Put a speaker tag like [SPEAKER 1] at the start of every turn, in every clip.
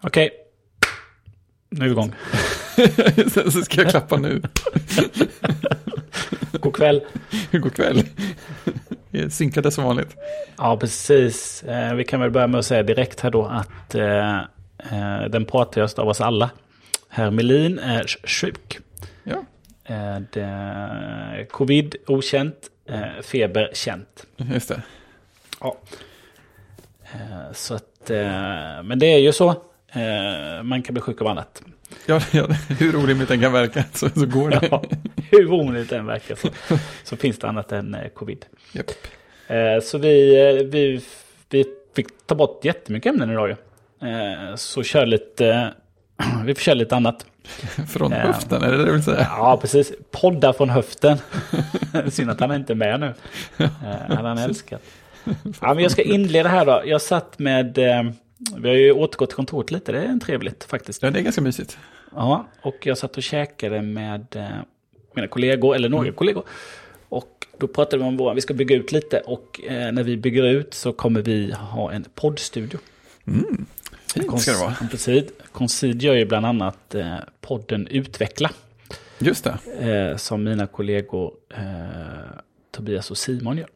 [SPEAKER 1] Okej. Nu är vi igång.
[SPEAKER 2] så så ska jag klappa nu.
[SPEAKER 1] God kväll.
[SPEAKER 2] God kväll. Vi synkade som vanligt.
[SPEAKER 1] Ja, precis. Eh, Vi kan väl börja med att säga direkt här då att eh, eh, den pratigaste av oss alla, herr Melin, är sjuk.
[SPEAKER 2] Ja,
[SPEAKER 1] covid okänt, feber känt.
[SPEAKER 2] just det.
[SPEAKER 1] Ja. Så att, men det är ju så. Eh, Man kan bli sjuk av annat.
[SPEAKER 2] Ja, ja, hur orimligt den kan verka så, så går det.
[SPEAKER 1] Ja, hur onödigt det än verkar så, så finns det annat än eh, covid.
[SPEAKER 2] Japp.
[SPEAKER 1] Eh, Så vi, vi, vi fick ta bort jättemycket ämnen idag Så kör lite, vi får köra lite annat.
[SPEAKER 2] Från höften, är det det du vill säga?
[SPEAKER 1] Ja, precis. Poddar från höften. Synd att han inte är med nu. Eh, hade han älskat. Ja, men jag ska inleda här då. Jag satt med, vi har ju återgått till kontoret lite, det är trevligt faktiskt.
[SPEAKER 2] Ja, det är ganska mysigt.
[SPEAKER 1] Ja, och jag satt och käkade med eh, mina kollegor, eller några kollegor. Och då pratade vi om våra, vi ska bygga ut lite och eh, när vi bygger ut så kommer vi ha en poddstudio.
[SPEAKER 2] Fint ska det vara.
[SPEAKER 1] Concid, Concid gör ju bland annat eh, podden Utveckla.
[SPEAKER 2] Just det.
[SPEAKER 1] Eh, som mina kollegor Tobias och Simon gör.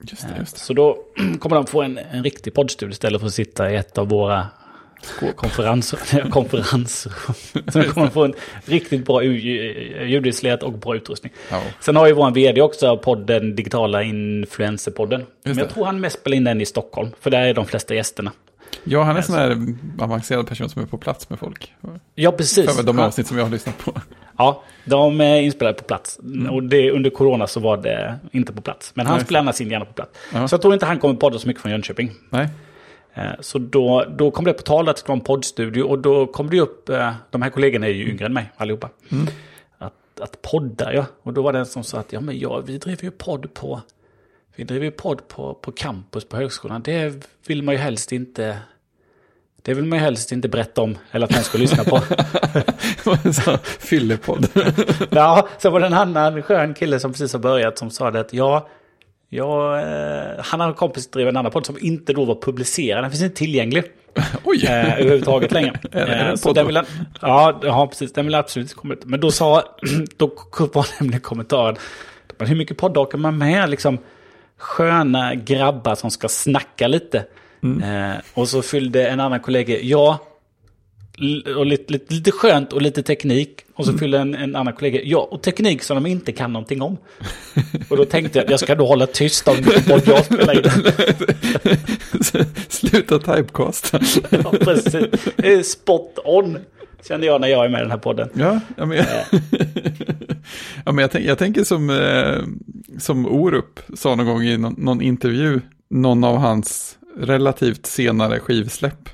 [SPEAKER 2] Just det, just det.
[SPEAKER 1] Så då kommer de få en, en riktig poddstudio istället för att sitta i ett av våra konferenser. konferenser. Så de kommer få en riktigt bra u- ljudinstallerat och bra utrustning.
[SPEAKER 2] Ja.
[SPEAKER 1] Sen har ju vår vd också podden Digitala Influencerpodden. Men jag tror han mest spelar in den i Stockholm. För där är de flesta gästerna.
[SPEAKER 2] Ja, han är en sån här avancerad person som är på plats med folk.
[SPEAKER 1] Ja, precis.
[SPEAKER 2] För de avsnitt som jag har lyssnat på.
[SPEAKER 1] Ja, de är inspelade på plats. Och det, under corona så var det inte på plats. Men han
[SPEAKER 2] Nej.
[SPEAKER 1] spelar annars in gärna på plats.
[SPEAKER 2] Ja.
[SPEAKER 1] Så jag tror inte han kommer podda så mycket från Jönköping.
[SPEAKER 2] Nej,
[SPEAKER 1] Eh, Så då, då kom det på tal att det skulle vara en poddstudio. Och då kom det upp, eh, de här kollegorna är ju yngre än mig allihopa. Att, att podda, ja. Och då var det en som sa att ja, men ja, vi driver ju podd på, vi driver ju podd på, på campus på högskolan. Det vill man ju helst inte, det vill man ju helst inte berätta om. Eller att man ska lyssna på.
[SPEAKER 2] fyllepodd.
[SPEAKER 1] Ja, så var det en annan skön kille som precis har börjat som sa det att ja, ja eh, han har en kompis som driver en annan podd som inte då var publicerad. Den finns inte tillgänglig
[SPEAKER 2] Oj!
[SPEAKER 1] eh, överhuvudtaget längre. Eh, så den vill ja, ja, precis. Den vill absolut inte komma ut. Men då sa, då var nämligen kommentaren, men hur mycket poddar orkar man med? Liksom, sköna grabbar som ska snacka lite.
[SPEAKER 2] Mm.
[SPEAKER 1] Eh, och så fyllde en annan kollega, ja, och lite, lite, lite skönt och lite teknik. Och så fyllde en, en annan kollega, ja, och teknik som de inte kan någonting om. och då tänkte jag jag ska då hålla tyst om vad jag spelar in.
[SPEAKER 2] Sluta typecasta.
[SPEAKER 1] ja, precis. Spot on, kände jag när jag är med i den här podden.
[SPEAKER 2] Ja, ja, men, jag, ja, men jag, tänk, jag tänker som, eh, som Orup sa någon gång i någon, någon intervju, någon av hans relativt senare skivsläpp.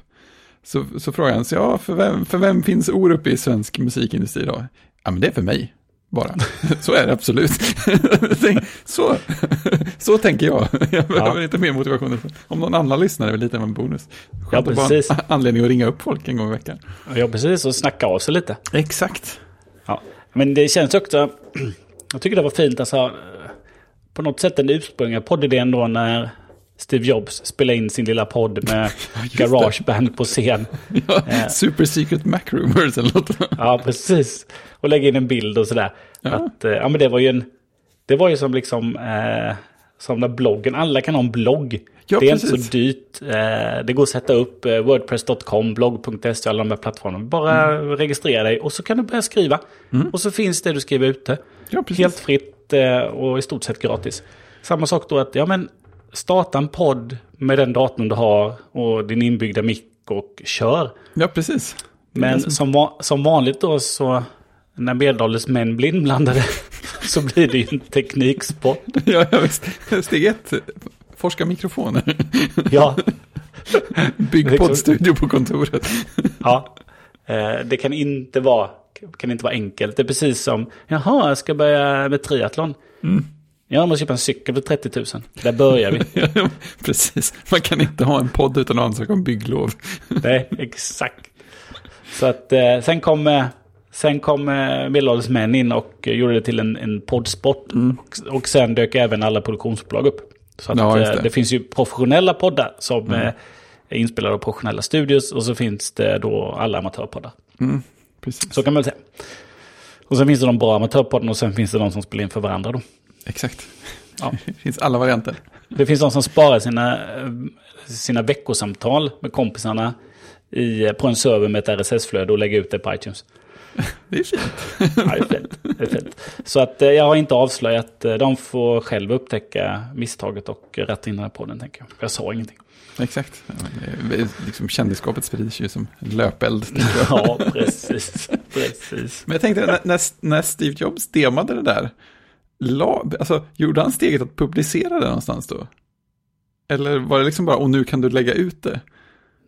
[SPEAKER 2] Så, så frågade han sig, ja, för vem, för vem finns Orup i svensk musikindustri då? Ja, men det är för mig. Bara. Så är det absolut. Så, så tänker jag. Jag behöver inte mer motivation. Om någon annan lyssnar är det lite av en bonus. Skönt
[SPEAKER 1] Ja,
[SPEAKER 2] att
[SPEAKER 1] precis.
[SPEAKER 2] ha anledning att ringa upp folk en gång i veckan.
[SPEAKER 1] Ja, precis. Och snacka av sig lite.
[SPEAKER 2] Exakt.
[SPEAKER 1] Ja. Men det känns också... Jag tycker det var fint, alltså... På något sätt den ursprungliga poddidén då när Steve Jobs spelade in sin lilla podd med. Garageband på scen.
[SPEAKER 2] Ja, Super Secret Mac Rumors eller något.
[SPEAKER 1] Ja, precis. Och lägga in en bild och sådär.
[SPEAKER 2] Ja.
[SPEAKER 1] Att, eh, ja, men det var ju en... Det var ju som liksom... Eh, som när bloggen, alla kan ha en blogg.
[SPEAKER 2] Ja,
[SPEAKER 1] det är inte
[SPEAKER 2] precis.
[SPEAKER 1] så dyrt. Eh, det går att sätta upp eh, wordpress.com, blogg.se, alla de här plattformarna. Bara
[SPEAKER 2] Mm.
[SPEAKER 1] registrera dig och så kan du börja skriva. Och så finns det du skriver ute.
[SPEAKER 2] Ja.
[SPEAKER 1] Helt fritt eh, och i stort sett gratis. Samma sak då att, ja men starta en podd med den datorn du har och din inbyggda mick och kör.
[SPEAKER 2] Ja, precis.
[SPEAKER 1] Men
[SPEAKER 2] det som-
[SPEAKER 1] som, va- som vanligt då så när medelålders män blir inblandade så blir det ju en tekniksport.
[SPEAKER 2] Ja, ja, visst. Steg ett, forska mikrofoner.
[SPEAKER 1] Ja,
[SPEAKER 2] Bygg poddstudio på kontoret.
[SPEAKER 1] ja. Eh, det kan inte vara kan inte vara enkelt. Det är precis som, jaha, jag ska börja med triathlon. Ja, jag måste köpa en cykel för 30 000. Där börjar vi.
[SPEAKER 2] Precis. Man kan inte ha en podd utan att ansöka om bygglov.
[SPEAKER 1] Nej, exakt. Så att eh, sen kom, eh, sen kom eh, medelålders män in och gjorde det till en, en poddsport. Och, och sen dök även alla produktionsbolag upp. Så att,
[SPEAKER 2] Ja,
[SPEAKER 1] eh,
[SPEAKER 2] det.
[SPEAKER 1] det finns ju professionella poddar som eh, är inspelade av professionella studios och så finns det då alla amatörpoddar.
[SPEAKER 2] Mm, precis.
[SPEAKER 1] Så kan man väl säga. Och sen finns det de bra amatörpoddarna och sen finns det de som spelar in för varandra då.
[SPEAKER 2] Exakt.
[SPEAKER 1] Ja.
[SPEAKER 2] Det finns alla varianter.
[SPEAKER 1] Det finns de som sparar sina, eh, sina veckosamtal med kompisarna i, på en server med ett RSS-flöde och lägger ut det på iTunes.
[SPEAKER 2] Det är fint.
[SPEAKER 1] Ja, det, är fint. det är fint. Så att eh, jag har inte avslöjat. eh, De får själva upptäcka misstaget och rätta in den här podden, tänker jag. Jag sa ingenting.
[SPEAKER 2] Exakt. Liksom, kändisskapet sprids ju som löpeld.
[SPEAKER 1] Ja, precis. precis.
[SPEAKER 2] Men jag tänkte, när, när Steve Jobs demade det där, la, alltså, gjorde han steget att publicera det någonstans då? Eller var det liksom bara, och nu kan du lägga ut det?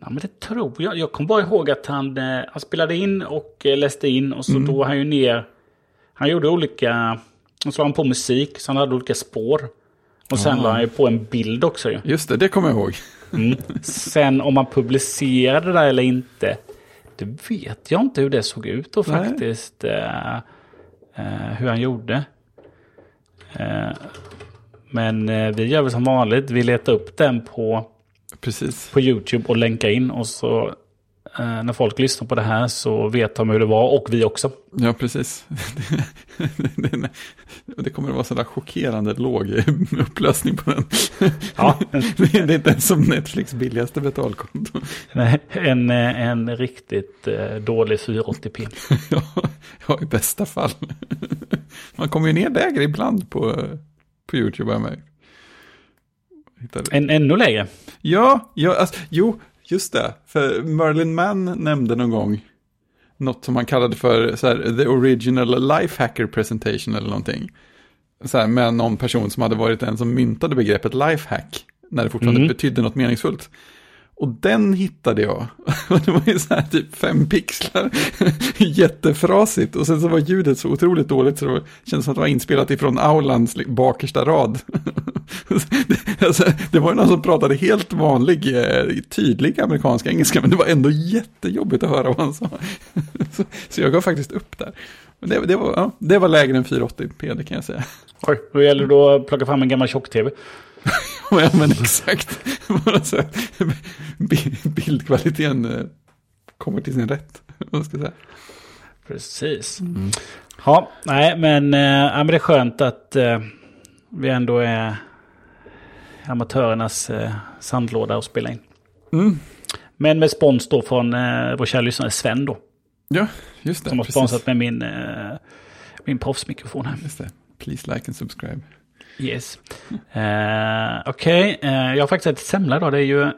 [SPEAKER 1] Ja, men det tror jag. Jag kommer bara ihåg att han, eh, han spelade in och eh, läste in och så
[SPEAKER 2] Mm.
[SPEAKER 1] drog han ju ner. Han gjorde olika, och så la han på musik, så han hade olika spår. Och sen
[SPEAKER 2] Ah.
[SPEAKER 1] la han ju på en bild också ju.
[SPEAKER 2] Just det, det kommer jag ihåg.
[SPEAKER 1] Mm. Sen om man publicerade det där eller inte, det vet jag inte hur det såg ut då faktiskt. Eh, eh, hur han gjorde. Eh, men eh, vi gör väl som vanligt, vi letar upp den på,
[SPEAKER 2] Precis.
[SPEAKER 1] på YouTube och länkar in. Och så när folk lyssnar på det här så vet de hur det var och vi också.
[SPEAKER 2] Ja, precis. Det, det, det kommer att vara sådär chockerande låg upplösning på den.
[SPEAKER 1] Ja,
[SPEAKER 2] Det är inte ens som Netflix billigaste betalkonto.
[SPEAKER 1] en, en, en riktigt eh, dålig 480p.
[SPEAKER 2] Ja, ja, i bästa fall. Man kommer ju ner lägre ibland på, på YouTube, det.
[SPEAKER 1] En, ännu lägre.
[SPEAKER 2] Ja, ja alltså, jo, just det. För Merlin Mann nämnde någon gång något som han kallade för så här, the original lifehacker presentation eller någonting. Så här, med någon person som hade varit den som myntade begreppet lifehack när det fortfarande
[SPEAKER 1] Mm.
[SPEAKER 2] betydde något meningsfullt. Och den hittade jag. Det var ju så här typ fem pixlar. Jättefrasigt. Och sen så var ljudet så otroligt dåligt så det var- kändes som att det var inspelat ifrån aulans bakersta rad. det, alltså, det var ju någon som pratade helt vanlig, eh, tydlig amerikansk engelska. Men det var ändå jättejobbigt att höra vad han sa. så, så jag gav faktiskt upp där. Men Det, det, var, ja, det var lägre än 480p, det kan jag säga.
[SPEAKER 1] Oj, då gäller det då att plocka fram en gammal tjock-tv.
[SPEAKER 2] Ja, men exakt. Bildkvaliteten eh, kommer till sin rätt. Vad ska jag säga.
[SPEAKER 1] Precis. Ja, nej, men, ja, men det är skönt att eh, vi ändå är amatörernas eh, sandlåda att spela in.
[SPEAKER 2] Mm.
[SPEAKER 1] Men med spons då från eh, vår kära lyssnare Sven då.
[SPEAKER 2] Ja, just det.
[SPEAKER 1] Som har
[SPEAKER 2] precis.
[SPEAKER 1] sponsrat med min, eh, min proffsmikrofon här.
[SPEAKER 2] Just det. Please like and subscribe.
[SPEAKER 1] Yes. Eh, Okej, eh, jag har faktiskt ätit semla idag. Det är ju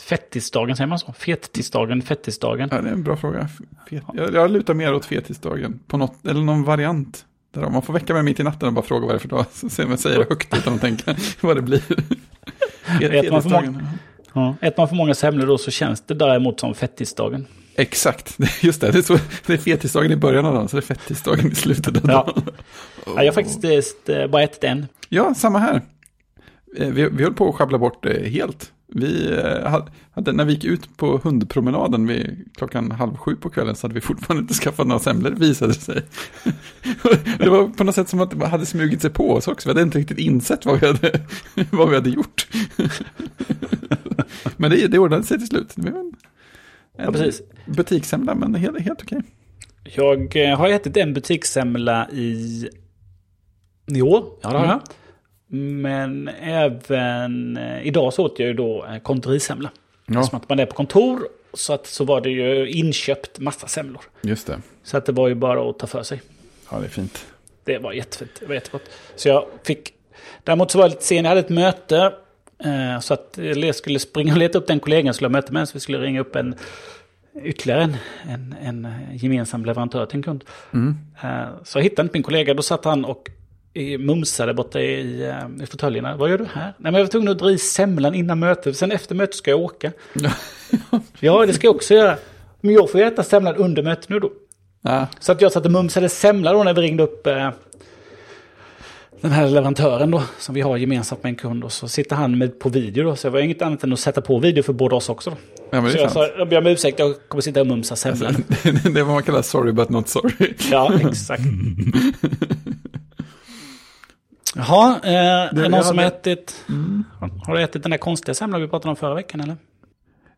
[SPEAKER 1] fettisdagen, säger man så? Fettisdagen, fettisdagen.
[SPEAKER 2] Ja, det är en bra fråga. Fet. Jag, jag lutar mer åt fetisdagen. På något, eller någon variant. Där man får väcka mig mitt i natten och bara fråga vad det är för dag. Så ser man säger det högt utan att tänka vad det blir.
[SPEAKER 1] Vet man för många-
[SPEAKER 2] ja.
[SPEAKER 1] Ja. Äter man för många semlor då så känns det däremot som fettisdagen.
[SPEAKER 2] Exakt, just det. Det är, så, det är fetisdagen i början av dagen, så det är fettisdagen i slutet av
[SPEAKER 1] Ja.
[SPEAKER 2] dagen.
[SPEAKER 1] Ja, jag har faktiskt eh, bara ätit en.
[SPEAKER 2] Ja, samma här. Eh, Vi, vi höll på att sjabbla bort det helt. Vi eh, hade- när vi gick ut på hundpromenaden vid klockan halv sju på kvällen så hade vi fortfarande inte skaffat några semlor, visade det sig. Det var på något sätt som att det hade smugit sig på oss också. Vi hade inte riktigt insett vad vi hade, vad vi hade gjort. Men det, det ordnade sig till slut. Det var en,
[SPEAKER 1] Ja, precis.
[SPEAKER 2] Butikssemla, men helt, helt okej.
[SPEAKER 1] Jag eh, har ätit en butikssemla i, i år. Ja, det har jag. Men även eh, idag så åt jag ju då eh, kontorisemla.
[SPEAKER 2] Ja,
[SPEAKER 1] Som att man är på kontor. Så att så var det ju inköpt massa semlor.
[SPEAKER 2] just det.
[SPEAKER 1] Så att det var ju bara att ta för sig.
[SPEAKER 2] Ja, det är fint.
[SPEAKER 1] Det var jättefint. Det var jättegott. Så jag fick... Däremot så var jag lite sen. Jag hade ett möte. Eh, så att jag skulle springa och leta upp den kollegan jag skulle ha möte med. Så vi skulle ringa upp en ytterligare en, en, en gemensam leverantör till en kund.
[SPEAKER 2] Mm.
[SPEAKER 1] Eh, så jag hittade inte min kollega. Då satt han och mumsade borta i, eh, i fåtöljerna. Vad gör du här? Nej, men jag var tvungen att dra i semlan innan mötet. Sen efter mötet ska jag åka.
[SPEAKER 2] Ja.
[SPEAKER 1] Det ska jag också göra. Men jag får ju äta semlan under mötet nu då.
[SPEAKER 2] Ja,
[SPEAKER 1] Så att jag satt och mumsade semla då när vi ringde upp eh, den här leverantören då, som vi har gemensamt med en kund. Och så sitter han med på video då, så det var inget annat än att sätta på video för båda oss också. Då.
[SPEAKER 2] ja men
[SPEAKER 1] Så jag sa, jag ber om ursäkt, jag kommer sitta och mumsa semlan.
[SPEAKER 2] det är vad man kallar sorry but not sorry.
[SPEAKER 1] ja, exakt. Jaha, eh, är det någon som
[SPEAKER 2] hade-
[SPEAKER 1] ätit... Har du ätit den där konstiga semlan vi pratade om förra veckan eller?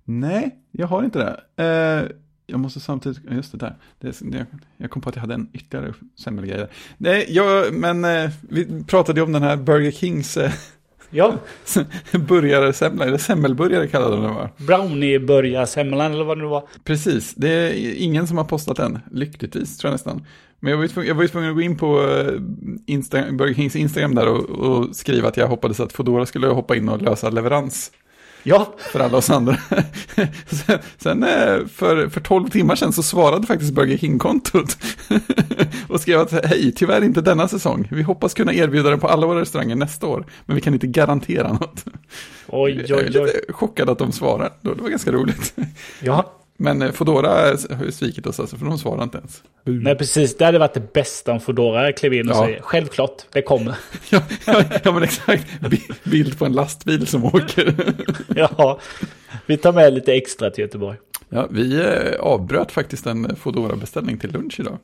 [SPEAKER 2] Nej, jag har inte det. Eh, jag måste samtidigt, just det där. Det, det, jag kom på att jag hade en ytterligare semmelgrej. Nej, jag, men eh, vi pratade ju om den här Burger Kings
[SPEAKER 1] Ja,
[SPEAKER 2] burgarsemla, eller semmelburgare kallade de det va?
[SPEAKER 1] brownie-burgarsemlan eller vad det nu var.
[SPEAKER 2] Precis, det är ingen som har postat den, lyckligtvis tror jag nästan. Men jag var ju tvungen, jag var ju tvungen att gå in på eh, Insta, Burger Kings Instagram där och, och skriva att jag hoppades att Fodora skulle hoppa in och lösa leverans
[SPEAKER 1] Ja,
[SPEAKER 2] för alla oss andra. sen sen eh, för, för 12 timmar sedan så svarade faktiskt Burger King-kontot och skrev att hej, tyvärr inte denna säsong. Vi hoppas kunna erbjuda den på alla våra restauranger nästa år, men vi kan inte garantera något.
[SPEAKER 1] oj,
[SPEAKER 2] Jag är
[SPEAKER 1] oj, oj.
[SPEAKER 2] lite chockad att de svarar, det var ganska roligt.
[SPEAKER 1] Ja,
[SPEAKER 2] Men eh, Foodora har ju svikit oss alltså, för de svarar inte ens.
[SPEAKER 1] nej precis. Det hade varit det bästa om Foodora klev in och
[SPEAKER 2] Ja.
[SPEAKER 1] säger självklart, det kommer.
[SPEAKER 2] Ja, ja, ja men exakt. Bi- Bild på en lastbil som åker.
[SPEAKER 1] Ja, vi tar med lite extra till Göteborg.
[SPEAKER 2] Ja, vi eh, avbröt faktiskt en Foodora-beställning till lunch idag.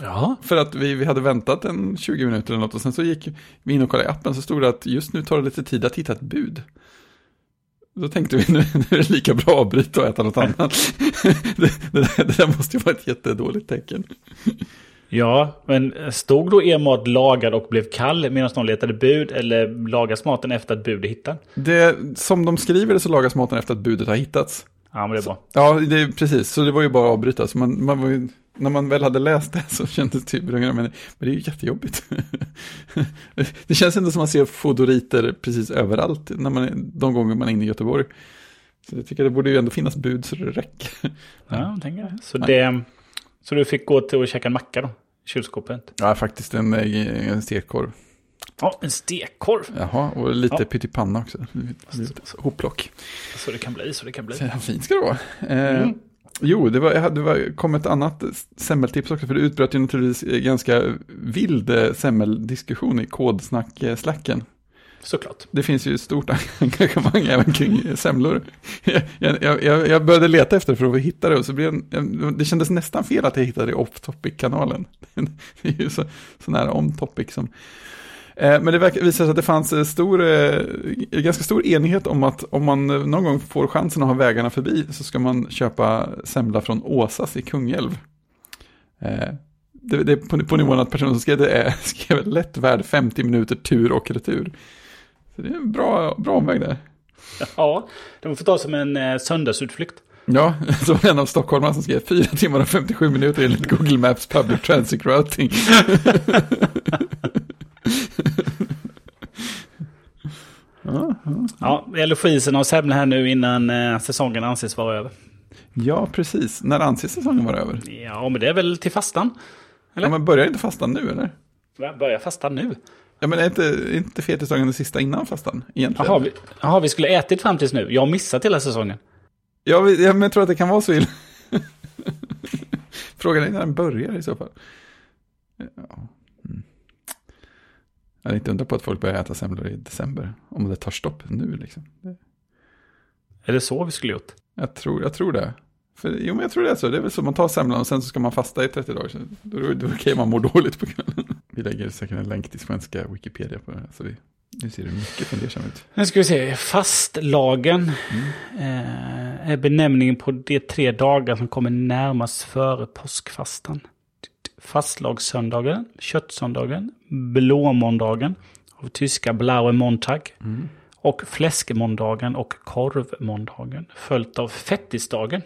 [SPEAKER 1] Ja,
[SPEAKER 2] För att vi, vi hade väntat en 20 minuter eller något och sen så gick vi in och kollade i appen så stod det att just nu tar det lite tid att hitta ett bud. Då tänkte vi nu, nu är det lika bra att avbryta och äta något annat. det, det, där, det där måste ju vara ett jättedåligt tecken.
[SPEAKER 1] ja, men stod då er mat lagad och blev kall medan de letade bud eller lagas maten efter att budet hittad?
[SPEAKER 2] Det, som de skriver det så lagas maten efter att budet har hittats.
[SPEAKER 1] Ja, men det är bra.
[SPEAKER 2] Ja, det är precis. Så det var ju bara att avbryta. Så man, man var ju, när man väl hade läst det så kändes det typ, men, men det är ju jättejobbigt. det känns ändå som man ser fodoriter precis överallt när man, är- de gånger man är inne i Göteborg. Så jag tycker det borde ju ändå finnas bud så det räcker.
[SPEAKER 1] Ja, jag tänker. Så, det. så du fick gå till och käka en macka då? I kylskåpet?
[SPEAKER 2] Ja, faktiskt en, en stekkorv.
[SPEAKER 1] Ja, en stekkorv.
[SPEAKER 2] Jaha, och lite
[SPEAKER 1] Ja.
[SPEAKER 2] pyttipanna också. Lite Hopplock.
[SPEAKER 1] Så det kan bli, så det kan bli.
[SPEAKER 2] Så fint ska det vara. Eh,
[SPEAKER 1] Mm.
[SPEAKER 2] Jo, det, var, det var, kom ett annat semmeltips också, för det utbröt ju naturligtvis eh, ganska vild eh, semmeldiskussion i kodsnack-slacken.
[SPEAKER 1] Såklart.
[SPEAKER 2] Det finns ju ett stort engagemang även kring eh, semlor. Jag, jag, jag, började leta efter det för att hitta det och så blev en, det kändes nästan fel att jag hittade det i off-topic-kanalen. Det är ju så, så nära on-topic som... Eh, Men det verkar- visar sig att det fanns eh, stor, eh, ganska stor enighet om att om man någon gång får chansen att ha vägarna förbi så ska man köpa semla från Åsas i Kungälv. Det, det är på, på nivån att personen som skrev det är skrev lätt värd 50 minuter tur och retur. Så det är en bra, bra omväg där.
[SPEAKER 1] Ja, de får ta som en söndagsutflykt.
[SPEAKER 2] Ja, så var en av stockholmarna som skrev 4 timmar och 57 minuter enligt Google Maps Public Transit Routing. ja, ja.
[SPEAKER 1] Ja, det gäller och semla här nu innan eh, säsongen anses vara över.
[SPEAKER 2] ja, precis. När anses säsongen vara över?
[SPEAKER 1] Ja, men det är väl till fastan. Eller?
[SPEAKER 2] Ja, men börjar inte fastan nu eller?
[SPEAKER 1] Börjar fastan nu?
[SPEAKER 2] Ja, men är inte, inte fettisdagen det sista innan fastan egentligen?
[SPEAKER 1] Jaha vi, vi skulle ätit fram tills nu. Jag har missat hela säsongen.
[SPEAKER 2] Ja, men jag tror att det kan vara så illa. Frågan är när den börjar i så fall. Ja. Mm. Jag hade inte undrat på att folk börjar äta semlor i december. Om det tar stopp nu liksom.
[SPEAKER 1] Är det så vi skulle gjort?
[SPEAKER 2] Jag tror, jag tror det. För, jo, men jag tror det är så. Det är väl så. Man tar semlan och sen så ska man fasta i 30 dagar. Så då, då, då kan man må dåligt på kvällen. Vi lägger säkert en länk till svenska Wikipedia på det här. Så vi, nu ser det mycket fundersam ut.
[SPEAKER 1] Nu ska vi se. Fastlagen eh, är benämningen på de tre dagar som kommer närmast före påskfastan. Fastlagssöndagen, köttsöndagen, blåmåndagen av tyska Blaue Montag och fläskmåndagen och korvmåndagen följt av fettisdagen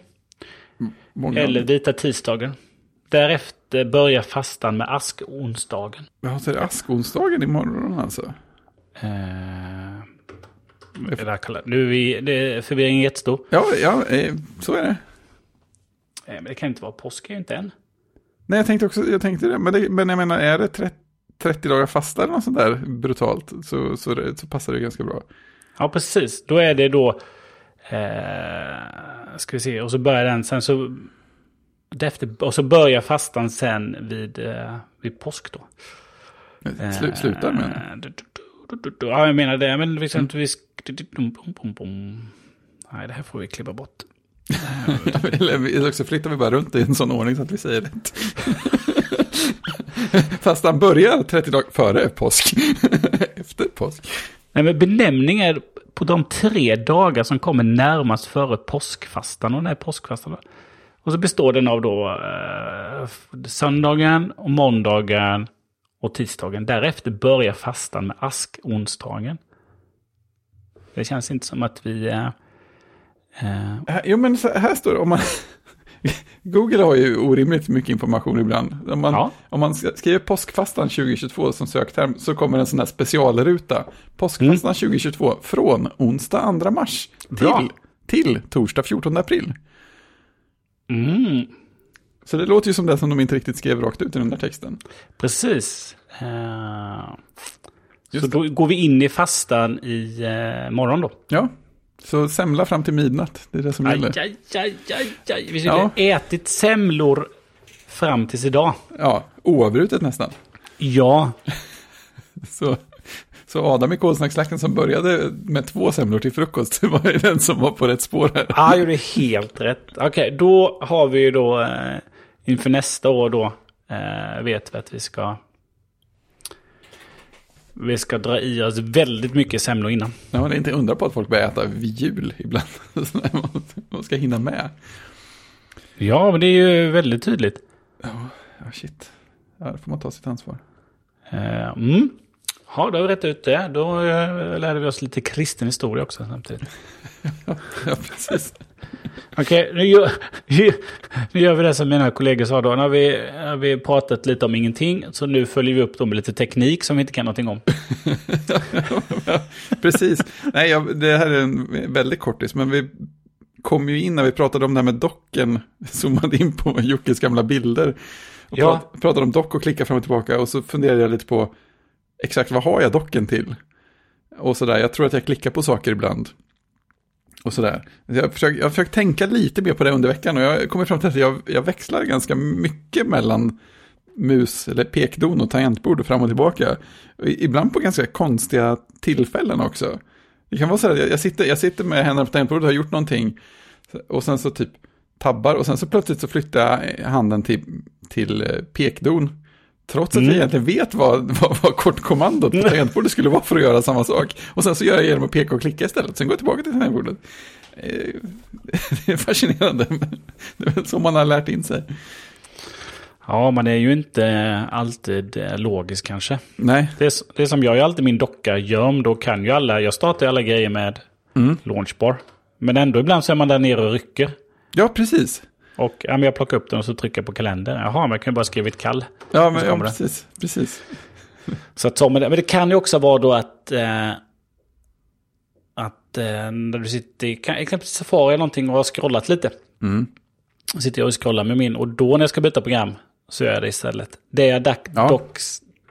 [SPEAKER 2] Många,
[SPEAKER 1] eller vita tisdagen. Därefter börjar fastan med askonsdagen.
[SPEAKER 2] Ja, så är det askonsdagen imorgon alltså?
[SPEAKER 1] Eh, nu är vi, det är förvirringen jättestor.
[SPEAKER 2] Ja, ja eh, så är det.
[SPEAKER 1] Men det kan inte vara påsk, är ju inte än.
[SPEAKER 2] Nej, jag tänkte också, jag tänkte det, men, det, men jag menar, är det 30, 30 dagar fasta eller något sånt där brutalt, så, så, det, så passar det ganska bra.
[SPEAKER 1] Ja, precis. Då är det då... Eh, ska vi se, och så börjar den sen så... Efter, och så börjar fastan sen vid, eh, vid påsk då.
[SPEAKER 2] Slu, slutar med
[SPEAKER 1] Eh, Ja, jag menar det. Men vi ska inte... Nej, det här får vi klippa bort.
[SPEAKER 2] Eller också flyttar vi bara runt i en sån ordning så att vi säger rätt. Fast han börjar 30 dagar före påsk. Efter påsk.
[SPEAKER 1] Nej, men benämningar på de tre dagar som kommer närmast före påskfastan. Och när är påskfastan? Och så består den av då eh, söndagen och måndagen och tisdagen. Därefter börjar fastan med askonsdagen. Det känns inte som att vi... Eh,
[SPEAKER 2] eh... Jo, men här står det. Om man... Google har ju orimligt mycket information ibland. Om man, ja. om man skriver påskfastan 2022 som sökterm så kommer en sån här specialruta. Påskfastan mm. 2022 från onsdag 2 mars till, till torsdag 14 april.
[SPEAKER 1] Mm.
[SPEAKER 2] Så det låter ju som det som de inte riktigt skrev rakt ut i den där texten.
[SPEAKER 1] Precis. Uh, så då går vi in i fastan i uh, morgon då.
[SPEAKER 2] Ja, så semla fram till midnatt. Det är det som aj, gäller.
[SPEAKER 1] Aj, aj, aj, aj. Vi skulle ja. ätit semlor fram tills idag.
[SPEAKER 2] Ja, oavbrutet nästan.
[SPEAKER 1] Ja.
[SPEAKER 2] så, så Adam i Kolsnackslacken som började med två semlor till frukost var den som var på rätt spår här.
[SPEAKER 1] Ja, gjorde helt rätt. Okej, okay, då har vi ju då eh, inför nästa år då eh, vet vi att vi ska vi ska dra i oss väldigt mycket semlor innan.
[SPEAKER 2] Ja, det är inte undra på att folk börjar äta vid jul ibland. Man ska hinna med.
[SPEAKER 1] Ja, men det är ju väldigt tydligt.
[SPEAKER 2] Ja, shit. Ja, då får man ta sitt ansvar.
[SPEAKER 1] Uh, mm. Ja, då har vi rätt ut det. Då uh, lärde vi oss lite kristen historia också samtidigt.
[SPEAKER 2] ja, precis.
[SPEAKER 1] Okej, nu, nu, gör vi det som mina kollegor sa då. Nu har vi, har vi pratat lite om ingenting, så nu följer vi upp dem med lite teknik som vi inte kan någonting om.
[SPEAKER 2] Precis. Nej, jag, det här är en väldigt kortis, men vi kom ju in när vi pratade om det här med docken, zoomade in på Jockes gamla bilder. Och ja. pratade om dock och klicka fram och tillbaka och så funderade jag lite på exakt vad har jag docken till? Och sådär, jag tror att jag klickar på saker ibland. Och sådär. Jag försöker, jag försöker tänka lite mer på det under veckan och jag kommer fram till att jag, jag växlar ganska mycket mellan mus eller pekdon och tangentbord och fram och tillbaka. Ibland på ganska konstiga tillfällen också. Det kan vara så att jag sitter, jag sitter med händerna på tangentbordet och har gjort någonting och sen så typ tabbar och sen så plötsligt så flyttar jag handen till, till eh, pekdon. Trots att mm. jag egentligen vet vad, vad, vad kortkommandot på tangentbordet skulle vara för att göra samma sak. Och sen så gör jag genom att peka och klicka istället. Sen går jag tillbaka till tangentbordet. Eh, det är fascinerande. Det är väl så man har lärt in sig.
[SPEAKER 1] Ja, man är ju inte alltid eh, logisk kanske.
[SPEAKER 2] Nej.
[SPEAKER 1] Det är, det är som jag gör alltid min docka gömd. Då kan ju alla, jag startar alla grejer med mm. launchbar. Men ändå ibland så är man där nere och rycker.
[SPEAKER 2] Ja, precis.
[SPEAKER 1] Och ja, men jag plockar upp den och så trycker jag på kalendern. Jaha, men jag kan ju bara skriva ett kall.
[SPEAKER 2] Ja, men, ja precis. precis.
[SPEAKER 1] Så att så med det. Men det kan ju också vara då att... Eh, att eh, när du sitter i exempelvis Safari eller någonting och har scrollat lite.
[SPEAKER 2] Mm.
[SPEAKER 1] Sitter jag och scrollar med min och då när jag ska byta program så gör jag det istället. Det jag dock, ja. dock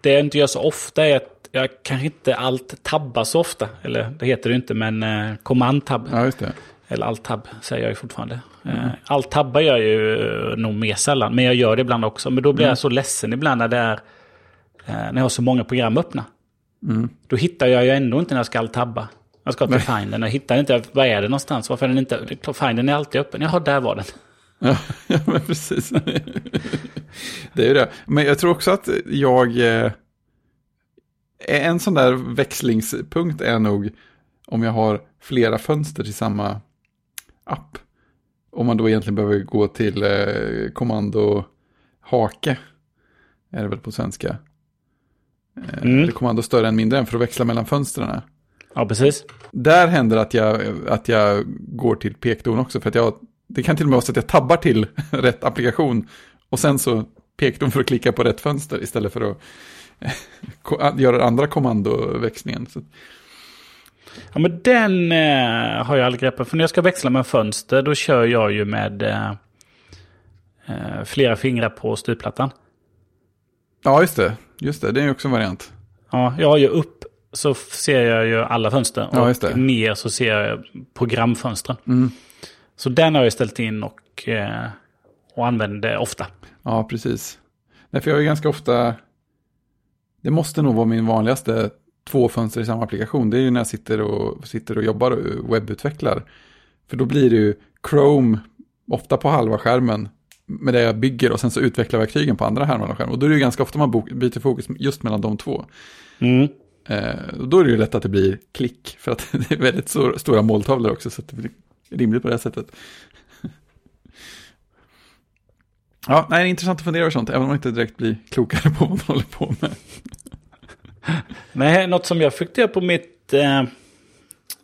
[SPEAKER 1] det jag inte gör så ofta är att jag kanske inte allt tabbar så ofta. Eller det heter det inte, men eh, command-tab.
[SPEAKER 2] Ja, just det.
[SPEAKER 1] Eller alt-tab säger jag ju fortfarande. Mm. Eh, alt-tabbar gör jag ju eh, nog mer sällan, men jag gör det ibland också. Men då blir mm. jag så ledsen ibland när det är eh, när jag har så många program öppna.
[SPEAKER 2] Mm.
[SPEAKER 1] Då hittar jag ju ändå inte när jag ska alt-tabba. Jag ska till Finden, jag hittar inte, vad är det någonstans? Varför är den inte, Finden är alltid öppen. Jaha, där var den.
[SPEAKER 2] Ja, ja men precis. det är ju det. Men jag tror också att jag... En sån där växlingspunkt är nog om jag har flera fönster till samma app. Om man då egentligen behöver gå till eh, kommando hake. Är det väl på svenska. Eh, mm. Eller kommando större än mindre än för att växla mellan fönstren.
[SPEAKER 1] Ja, precis.
[SPEAKER 2] Där händer att jag, att jag går till pekdon också. För att jag, det kan till och med vara så att jag tabbar till rätt applikation. Och sen så pekdon för att klicka på rätt fönster istället för att göra andra kommandoväxlingen. Så
[SPEAKER 1] Ja men den eh, har jag aldrig greppat. För när jag ska växla med fönster då kör jag ju med eh, eh, flera fingrar på styrplattan.
[SPEAKER 2] Ja just det. Just det, det är ju också en variant.
[SPEAKER 1] Ja, jag har ju upp så ser jag ju alla fönster.
[SPEAKER 2] Ja.
[SPEAKER 1] Och ner så ser jag programfönstren.
[SPEAKER 2] Mm.
[SPEAKER 1] Så den har jag ställt in och, eh, och använder ofta.
[SPEAKER 2] Ja, precis. Nej, för jag är ganska ofta... Det måste nog vara min vanligaste två fönster i samma applikation. Det är ju när jag sitter och, sitter och jobbar och webbutvecklar. För då blir det ju Chrome, ofta på halva skärmen, med det jag bygger och sen så utvecklar verktygen på andra halvan av skärmen. Och då är det ju ganska ofta man byter fokus just mellan de två.
[SPEAKER 1] Mm.
[SPEAKER 2] Eh, då är det ju lätt att det blir klick, för att det är väldigt stora måltavlor också, så det blir rimligt på det här sättet. Ja, nej, det är intressant att fundera över sånt, även om man inte direkt blir klokare på vad man håller på med.
[SPEAKER 1] Nej, något som jag göra på mitt... Eh,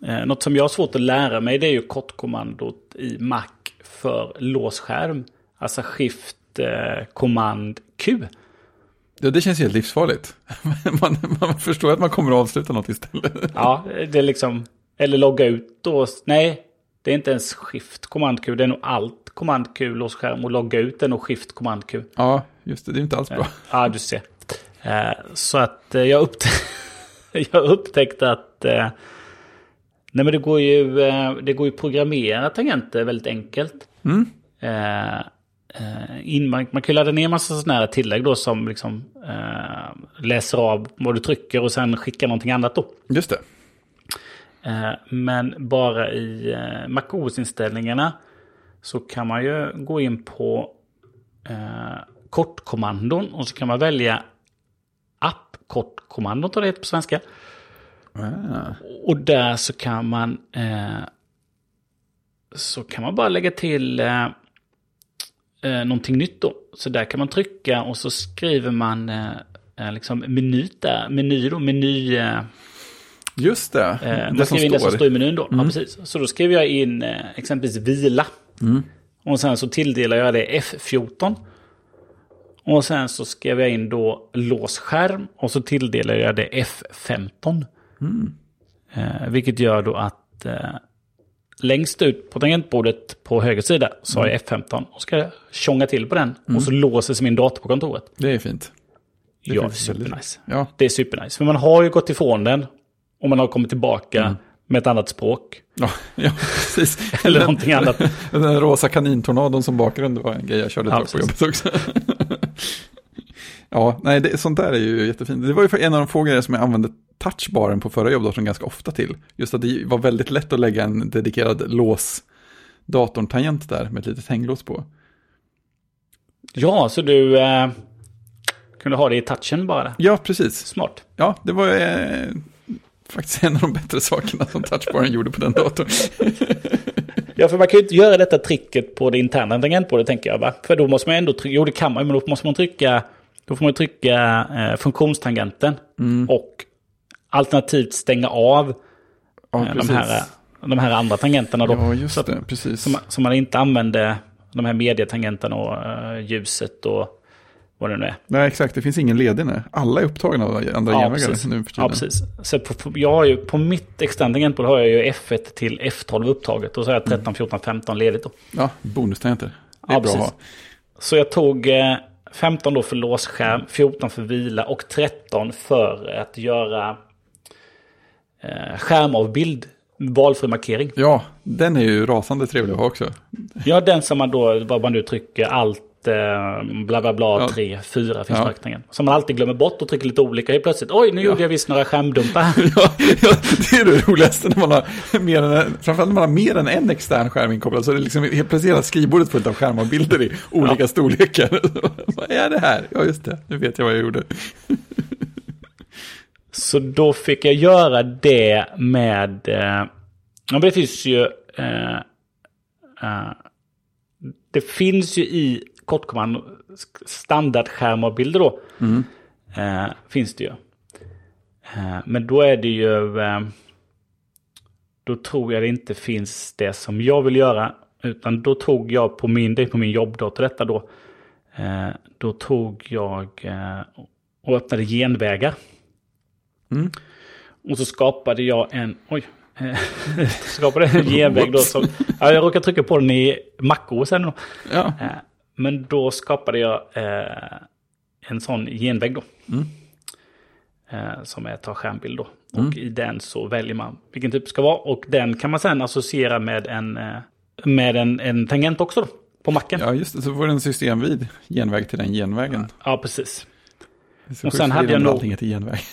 [SPEAKER 1] eh, något som jag har svårt att lära mig det är ju kortkommandot i Mac för låsskärm. Alltså skift eh, command Q.
[SPEAKER 2] Ja, det känns helt livsfarligt. man, man förstår att man kommer att avsluta något istället.
[SPEAKER 1] ja, det är liksom... Eller logga ut då. Nej, det är inte ens skift command Q. Det är nog allt command Q låsskärm och logga ut den och skift command Q.
[SPEAKER 2] Ja, just det. Det är inte alls bra.
[SPEAKER 1] Ja, du ser. Eh, så att eh, jag, upptä jag upptäckte att eh, nej men det går ju det går ju programmera tangenter väldigt enkelt.
[SPEAKER 2] Mm.
[SPEAKER 1] In, man, man kan ladda ner massa sådana här tillägg då som liksom läser av vad du trycker och sen skickar någonting annat då.
[SPEAKER 2] Just det.
[SPEAKER 1] Men bara i MacOS-inställningarna så kan man ju gå in på kortkommandon och så kan man välja appkortkommandon, tar det heter på svenska.
[SPEAKER 2] Ah.
[SPEAKER 1] Och där så kan man eh, så kan man bara lägga till eh, eh, någonting nytt då. Så där kan man trycka och så skriver man eh, eh liksom meny där, meny då, meny... Eh,
[SPEAKER 2] Just det,
[SPEAKER 1] eh, det som in det som står i menyn då. Mm. Ja, precis. Så då skriver jag in eh, exempelvis vila.
[SPEAKER 2] Mm.
[SPEAKER 1] Och sen så tilldelar jag det F14. Och sen så skrev jag in då låsskärm och så tilldelade jag det F15.
[SPEAKER 2] Mm.
[SPEAKER 1] Eh, vilket gör då att eh, längst ut på tangentbordet på höger sida så har jag F15. Och ska tjonga till på den mm. och så låses min dator på kontoret.
[SPEAKER 2] Det är fint.
[SPEAKER 1] Det är ja, supernice.
[SPEAKER 2] Ja.
[SPEAKER 1] Det är supernice. För man har ju gått ifrån den och man har kommit tillbaka mm. med ett annat språk.
[SPEAKER 2] Ja, ja precis.
[SPEAKER 1] Eller någonting annat.
[SPEAKER 2] Den rosa kanintornadon som bakgrund var en grej jag körde ett ja, tag på jobbet också. Ja, nej, det, sånt där är ju jättefint. Det var ju en av de få grejer som jag använde touchbaren på förra jobbdatorn ganska ofta till. Just att det var väldigt lätt att lägga en dedikerad lås datorn-tangent där med ett litet hänglås på.
[SPEAKER 1] Ja, så du eh, kunde ha det i touchen bara?
[SPEAKER 2] Ja, precis.
[SPEAKER 1] Smart.
[SPEAKER 2] Ja, det var eh, faktiskt en av de bättre sakerna som touchbaren gjorde på den datorn.
[SPEAKER 1] Ja, för man kan ju inte göra detta tricket på det interna tangentbordet tänker jag. Va? För då måste man ändå trycka, jo det kan man men då måste man trycka, då får man trycka eh, funktionstangenten.
[SPEAKER 2] Mm.
[SPEAKER 1] Och alternativt stänga av
[SPEAKER 2] ja,
[SPEAKER 1] eh, de, här, de här andra tangenterna. Då,
[SPEAKER 2] ja, just det, precis.
[SPEAKER 1] Så man, så man inte använder de här medietangenterna och uh, ljuset och vad det nu är.
[SPEAKER 2] Nej, exakt. Det finns ingen ledig nu. Alla är upptagna av andra ja, genvägar nu
[SPEAKER 1] för Ja, precis. Så på, på, jag har ju, på mitt externa tangentbord har jag ju F1 till F12 upptaget. Och så har jag 13, 14, 15 ledigt då.
[SPEAKER 2] Ja, bonustangenter. Det är ja, bra precis. att ha.
[SPEAKER 1] Så jag tog eh, 15 då för låsskärm, 14 för vila och 13 för att göra eh, skärmavbild valfri markering.
[SPEAKER 2] Ja, den är ju rasande trevlig att ha också.
[SPEAKER 1] Ja, den som man då, vad man nu trycker, allt eh, bla bla bla, ja. 3, 4 finns ja. markeringen. Som man alltid glömmer bort och trycker lite olika. Helt plötsligt, oj nu ja. gjorde jag visst några skärmdumpar.
[SPEAKER 2] ja, det är det roligaste när man har mer än, framförallt när man har mer än en extern skärm inkopplad. Så är det liksom helt plötsligt hela skrivbordet fullt av skärmar och bilder i olika ja. storlekar. vad är det här? Ja, just det, nu vet jag vad jag gjorde.
[SPEAKER 1] Så då fick jag göra det med, eh, ja men det finns ju, eh, eh, det finns ju i kortkommando standardskärmavbilder då.
[SPEAKER 2] Mm.
[SPEAKER 1] Eh, finns det ju. Eh, men då är det ju, eh, då tror jag det inte finns det som jag vill göra. Utan då tog jag på min, det på min jobbdator detta då. Eh, då tog jag eh, och öppnade genvägar.
[SPEAKER 2] Mm.
[SPEAKER 1] Och så skapade jag en, oj, skapade en genväg då som, ja, jag råkade trycka på den i MacOS sen.
[SPEAKER 2] Ja.
[SPEAKER 1] Men då skapade jag eh, en sån genväg då.
[SPEAKER 2] Mm.
[SPEAKER 1] Eh, som är ta skärmbild då. Mm. Och i den så väljer man vilken typ det ska vara. Och den kan man sen associera med en, eh, med en, en tangent också då. På macken.
[SPEAKER 2] Ja, just det. Så får du en systemvid genväg till den genvägen.
[SPEAKER 1] Ja, precis.
[SPEAKER 2] Och sen hade jag nog... Allting heter genväg.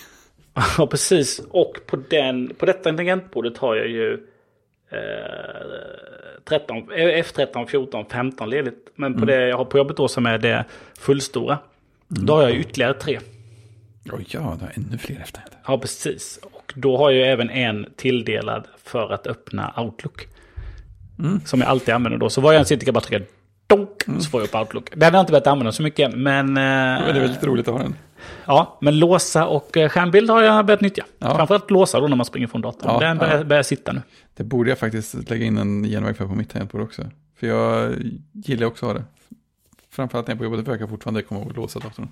[SPEAKER 1] Ja, precis. Och på, den, på detta tangentbordet har jag ju 13, F13, 14, 15 ledigt. Men på mm. det jag har på jobbet då som är det fullstora. Mm. Då har jag ytterligare tre.
[SPEAKER 2] Oh, ja, det har ännu fler efterhänder.
[SPEAKER 1] Ja, precis. Och då har jag även en tilldelad för att öppna Outlook. Mm. Som jag alltid använder då. Så var jag än sitter kan jag bara trycka donk, mm. så får jag upp Outlook. Den har jag inte börjat använda så mycket, men... Eh,
[SPEAKER 2] men det är väldigt roligt att ha den.
[SPEAKER 1] Ja, men låsa och eh, skärmbild har jag börjat nyttja. Ja. Framförallt låsa då när man springer från datorn. Ja, den börjar, ja. börjar sitta nu.
[SPEAKER 2] Det borde jag faktiskt lägga in en genväg för på mitt tangentbord också. För jag gillar också att ha det. Framförallt när jag är på jobbet försöker jag fortfarande komma ihåg att låsa datorn.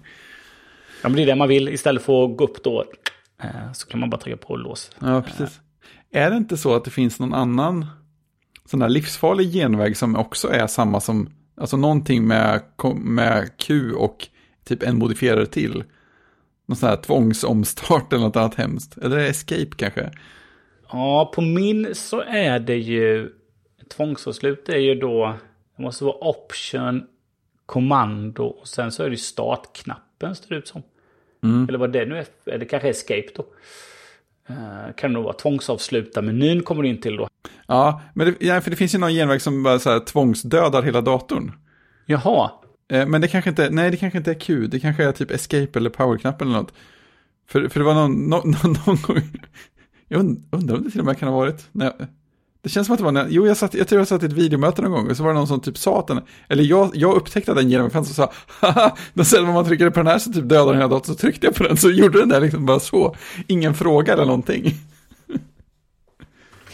[SPEAKER 1] Ja, men det är det man vill. Istället för att gå upp då eh, så kan man bara trycka på lås.
[SPEAKER 2] Ja, precis. Är det inte så att det finns någon annan sån här livsfarlig genväg som också är samma som, alltså någonting med, med Q och typ en modifierare till? Någon sån här tvångsomstart eller något annat hemskt. Eller är det escape kanske?
[SPEAKER 1] Ja, på min så är det ju tvångsavslut är ju då, det måste vara option, kommando och sen så är det startknappen ser det ut som. Mm. Eller vad det nu är, eller kanske escape då. Uh, kan det nog vara tvångsavsluta menyn kommer du in till då.
[SPEAKER 2] Ja, men det, ja, för det finns ju någon genväg som bara så här tvångsdödar hela datorn.
[SPEAKER 1] Jaha.
[SPEAKER 2] Eh, men det kanske inte, nej det kanske inte är Q, det kanske är typ escape eller powerknapp eller något. För, för det var någon, någon, någon gång, jag undrar om det till och med kan ha varit, när jag, det känns som att det var när, jo jag, satt, jag tror jag satt i ett videomöte någon gång och så var det någon som typ sa att den, eller jag, jag upptäckte den genom en och sa, haha, då sen när man trycker på den här så typ dödar den hela datorn, så tryckte jag på den så gjorde den där liksom bara så, ingen fråga eller någonting.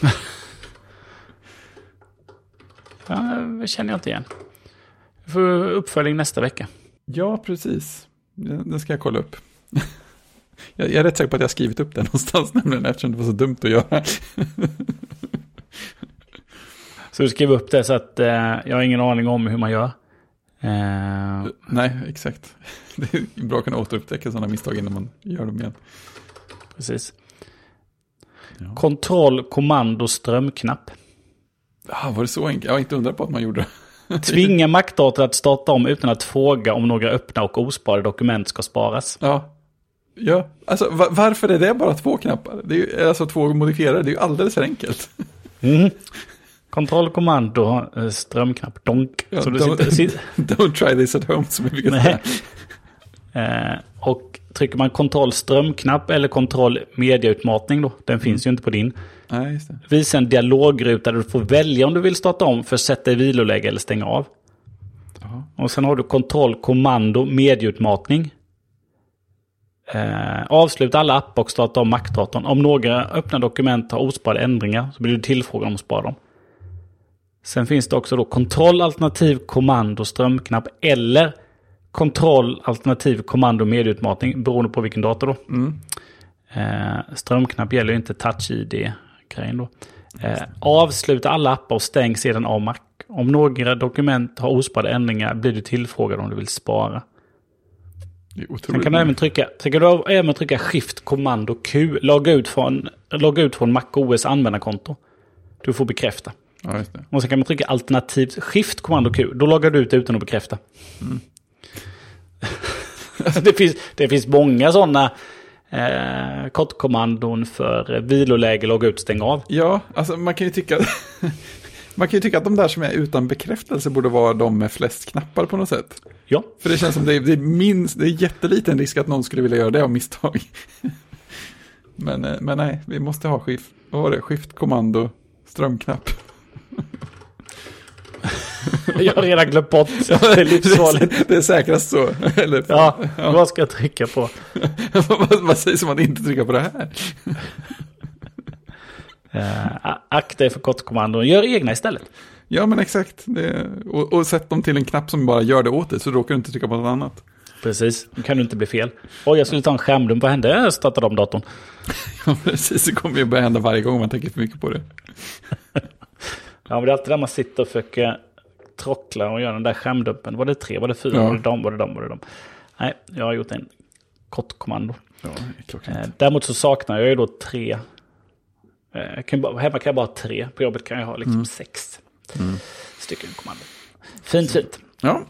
[SPEAKER 1] ja, det känner jag inte igen. Vi får uppföljning nästa vecka.
[SPEAKER 2] Ja, precis. Den ska jag kolla upp. Jag är rätt säker på att jag har skrivit upp den någonstans nämligen eftersom det var så dumt att göra.
[SPEAKER 1] Så du skriver upp det så att eh, jag har ingen aning om hur man gör.
[SPEAKER 2] Eh... Nej, exakt. Det är bra att kunna återupptäcka sådana misstag innan man gör dem igen.
[SPEAKER 1] Precis. Ja. Kontroll, kommando, strömknapp.
[SPEAKER 2] Ah, var det så enkelt? Jag har inte undrat på att man gjorde
[SPEAKER 1] det. Tvinga Mac-datorn att starta om utan att fråga om några öppna och osparade dokument ska sparas.
[SPEAKER 2] Ja, ja. alltså varför är det bara två knappar? Det är ju, alltså två modifierare, det är ju alldeles för enkelt.
[SPEAKER 1] Mm. Kontroll, kommando, eh, strömknapp, donk. Ja, så
[SPEAKER 2] don't, sitter, sitter... don't try this at home som vi brukar säga.
[SPEAKER 1] Eh, och trycker man kontroll strömknapp eller kontroll mediautmatning då, den finns mm. ju inte på din.
[SPEAKER 2] Nej, just det.
[SPEAKER 1] Visa en dialogruta där du får välja om du vill starta om för att sätta i viloläge eller stänga av. Aha. Och sen har du kontroll, kommando, medieutmatning. Eh, avsluta alla appar och starta om Mac-datorn. Om några öppna dokument har osparade ändringar så blir du tillfrågad om att spara dem. Sen finns det också då kontroll alternativ kommando strömknapp eller kontroll alternativ kommando medieutmatning beroende på vilken dator då. Mm. Eh, strömknapp gäller inte touch-id-grejen då. Eh, avsluta alla appar och stäng sedan av Mac. Om några dokument har osparade ändringar blir du tillfrågad om du vill spara. Sen kan du även trycka, sen kan du även trycka Shift kommando Q, logga ut från, logga ut från Mac OS användarkonto. Du får bekräfta.
[SPEAKER 2] Ja,
[SPEAKER 1] och så kan man trycka alternativt skift kommando Q. Då loggar du ut utan att bekräfta. Mm. det, finns, det finns många sådana eh, kortkommandon för viloläge, logga ut, stänga av.
[SPEAKER 2] Ja, alltså man kan ju tycka... man kan ju tycka att de där som är utan bekräftelse borde vara de med flest knappar på något sätt.
[SPEAKER 1] Ja.
[SPEAKER 2] För det känns som det är, det är, minst, det är jätteliten risk att någon skulle vilja göra det av misstag. men, eh, men nej, vi måste ha skift, vad var det, skift kommando, strömknapp.
[SPEAKER 1] jag har redan glömt bort. Det är livsfarligt.
[SPEAKER 2] Det är säkrast så.
[SPEAKER 1] Eller, ja, ja, vad ska jag trycka på?
[SPEAKER 2] vad, sägs om att inte trycka på det här?
[SPEAKER 1] uh, akta dig för kortkommandon. Gör egna istället.
[SPEAKER 2] Ja, men exakt. Det, och, och sätt dem till en knapp som bara gör det åt dig, så råkar du inte trycka på något annat.
[SPEAKER 1] Precis, då kan du inte bli fel. Oj, jag skulle ta en skärmdump. Vad hände? Jag startade om datorn.
[SPEAKER 2] ja, precis. Det kommer ju börja hända varje gång man tänker för mycket på det.
[SPEAKER 1] Ja, men det är alltid där man sitter och försöker trockla och göra den där skärmdumpen. Var det tre, var det fyra, ja. var det dem, var det dem, var det dem? Nej, jag har gjort en kort kommando. Ja, eh, däremot så saknar jag ju då tre. Eh, kan bara, hemma kan jag bara ha tre, på jobbet kan jag ha liksom mm. sex mm. stycken kommando. Fint, fint.
[SPEAKER 2] Ja.